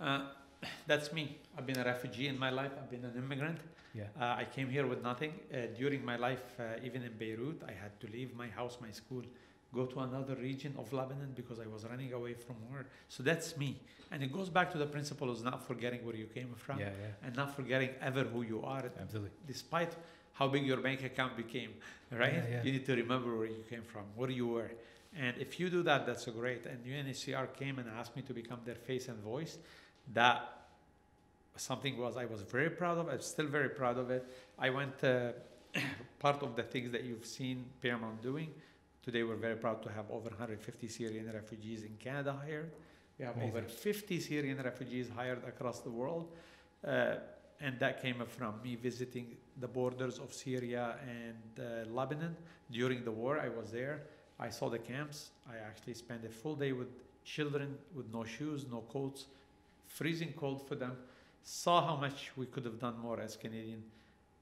Uh, that's me. I've been a refugee in my life. I've been an immigrant. Yeah. Uh, I came here with nothing. Uh, during my life, uh, even in Beirut, I had to leave my house, my school, go to another region of Lebanon because I was running away from war. So that's me. And it goes back to the principle of not forgetting where you came from Yeah, yeah, and not forgetting ever who you are, absolutely. despite how big your bank account became, right? Yeah, yeah. You need to remember where you came from, where you were. And if you do that, that's great. And UNHCR came and asked me to become their face and voice. That something was I was very proud of. I'm still very proud of it. I went uh, part of the things that you've seen Paramount doing. Today we're very proud to have over 150 Syrian refugees in Canada hired. We have over 50 Syrian refugees hired across the world. Uh, and that came from me visiting the borders of Syria and uh, Lebanon during the war. I was there. I saw the camps. I actually spent a full day with children with no shoes, no coats, freezing cold for them. Saw how much we could have done more as Canadian.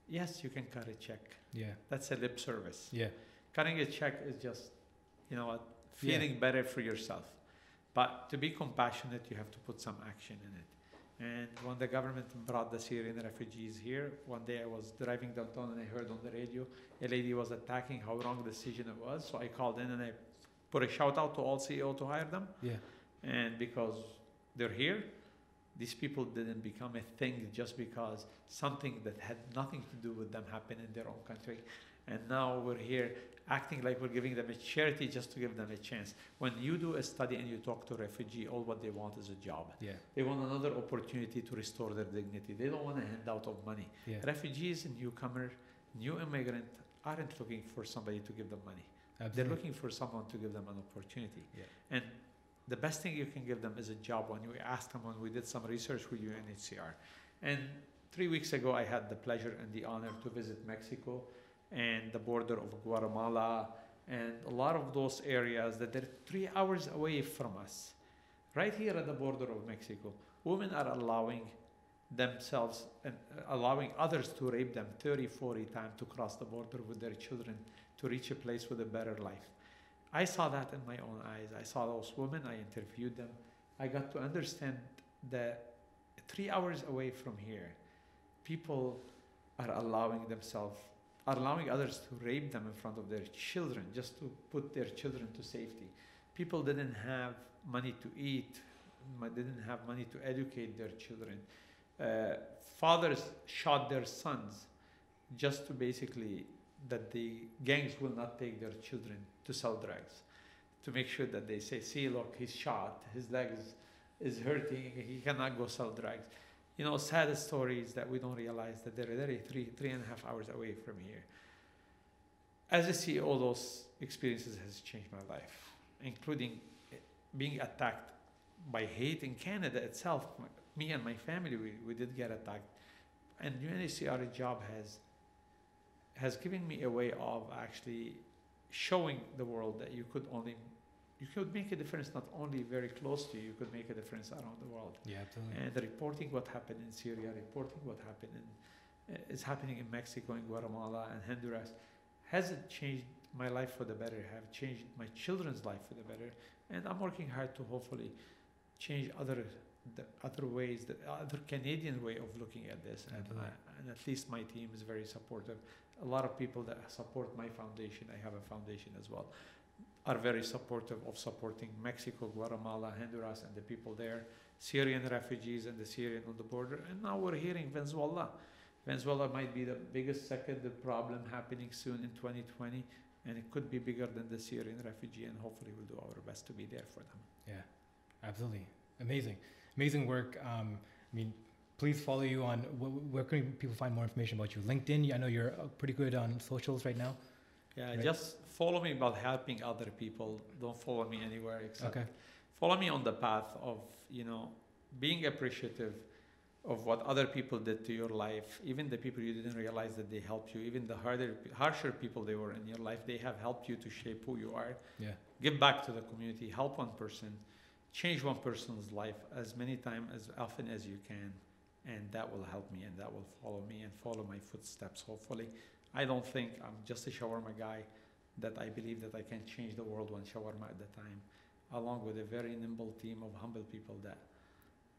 Yes, you can cut a check. Yeah, That's a lip service. yeah, Cutting a check is just you know what, feeling better for yourself. But to be compassionate, you have to put some action in it. And when the government brought the Syrian refugees here, one day I was driving downtown and I heard on the radio a lady was attacking how wrong the decision it was. So I called in and I put a shout out to all CEO to hire them. Yeah. And because they're here, these people didn't become a thing just because something that had nothing to do with them happened in their own country. And now we're here acting like we're giving them a charity just to give them a chance. When you do a study and you talk to refugee, all what they want is a job. Yeah. They want another opportunity to restore their dignity. They don't want a handout of money. Yeah. Refugees, newcomer, new immigrant aren't looking for somebody to give them money. Absolutely. They're looking for someone to give them an opportunity. Yeah. And the best thing you can give them is a job. When we asked them, when we did some research with UNHCR, and three weeks ago, I had the pleasure and the honor to visit Mexico and the border of Guatemala and a lot of those areas that they're three hours away from us. Right here at the border of Mexico, women are allowing themselves and uh, allowing others to rape them 30, 40 times to cross the border with their children to reach a place with a better life. I saw that in my own eyes. I saw those women, I interviewed them. I got to understand that three hours away from here, people are allowing themselves, are allowing others to rape them in front of their children just to put their children to safety. People didn't have money to eat, didn't have money to educate their children. Uh, fathers shot their sons just to basically that the gangs will not take their children to sell drugs to make sure that they say see look he's shot his legs is hurting he cannot go sell drugs you know sad stories that we don't realize that they're literally three three and a half hours away from here. As a ceo those experiences has changed my life including eh, being attacked by hate in canada itself. Me and my family we, we did get attacked. And UNHCR job has has given me a way of actually showing the world that you could only you could make a difference not only very close to you, you could make a difference around the world. Yeah, absolutely. And reporting what happened in Syria, reporting what happened in uh, is happening in Mexico, in Guatemala, and Honduras, hasn't changed my life for the better. Have changed my children's life for the better, and I'm working hard to hopefully change other the other ways, the other Canadian way of looking at this. And, I, and at least my team is very supportive. A lot of people that support my foundation, I have a foundation as well, are very supportive of supporting Mexico, Guatemala, Honduras, and the people there, Syrian refugees and the Syrian on the border. And now we're hearing Venezuela. Venezuela might be the biggest second problem happening soon in 2020, and it could be bigger than the Syrian refugee. And hopefully, we'll do our best to be there for them. Yeah, absolutely. Amazing. Amazing work. Um, I mean, please follow you on where can people find more information about you? LinkedIn. I know you're uh, pretty good on socials right now. Yeah, Right. just follow me about helping other people. Don't follow me anywhere except Okay. follow me on the path of you know being appreciative of what other people did to your life even the people you didn't realize that they helped you even the harder harsher people they were in your life they have helped you to shape who you are Yeah. give back to the community help one person change one person's life as many times as often as you can and that will help me and that will follow me and follow my footsteps hopefully i don't think i'm just a shawarma guy that i believe that i can change the world one shawarma at a time along with a very nimble team of humble people that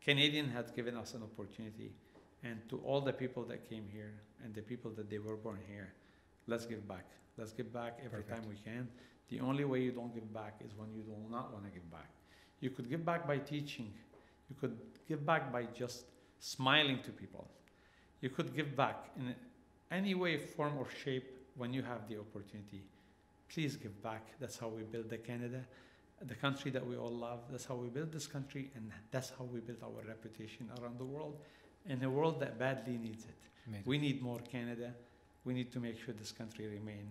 canadian had given us an opportunity. And to all the people that came here and the people that they were born here let's give back. Let's give back every Perfect. time we can. The only way you don't give back is when you do not want to give back. You could give back by teaching. You could give back by just smiling to people. You could give back in any way form or shape when you have the opportunity please give back that's how we build the canada the country that we all love that's how we build this country and that's how we build our reputation around the world in a world that badly needs it Amazing. we need more Canada. We need to make sure this country remain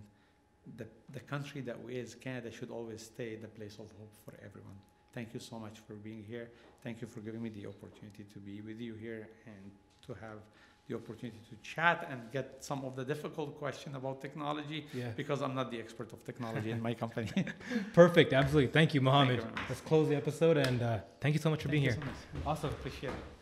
the, the country that we is. Canada should always stay the place of hope for everyone. Thank you so much for being here. Thank you for giving me the opportunity to be with you here and to have the opportunity to chat and get some of the difficult question about technology yeah. because I'm not the expert of technology in my company. Perfect. Absolutely. Thank you, Thank Mohammed. you. Let's close the episode and uh, thank you so much for being Thank here. so. Awesome. Appreciate it.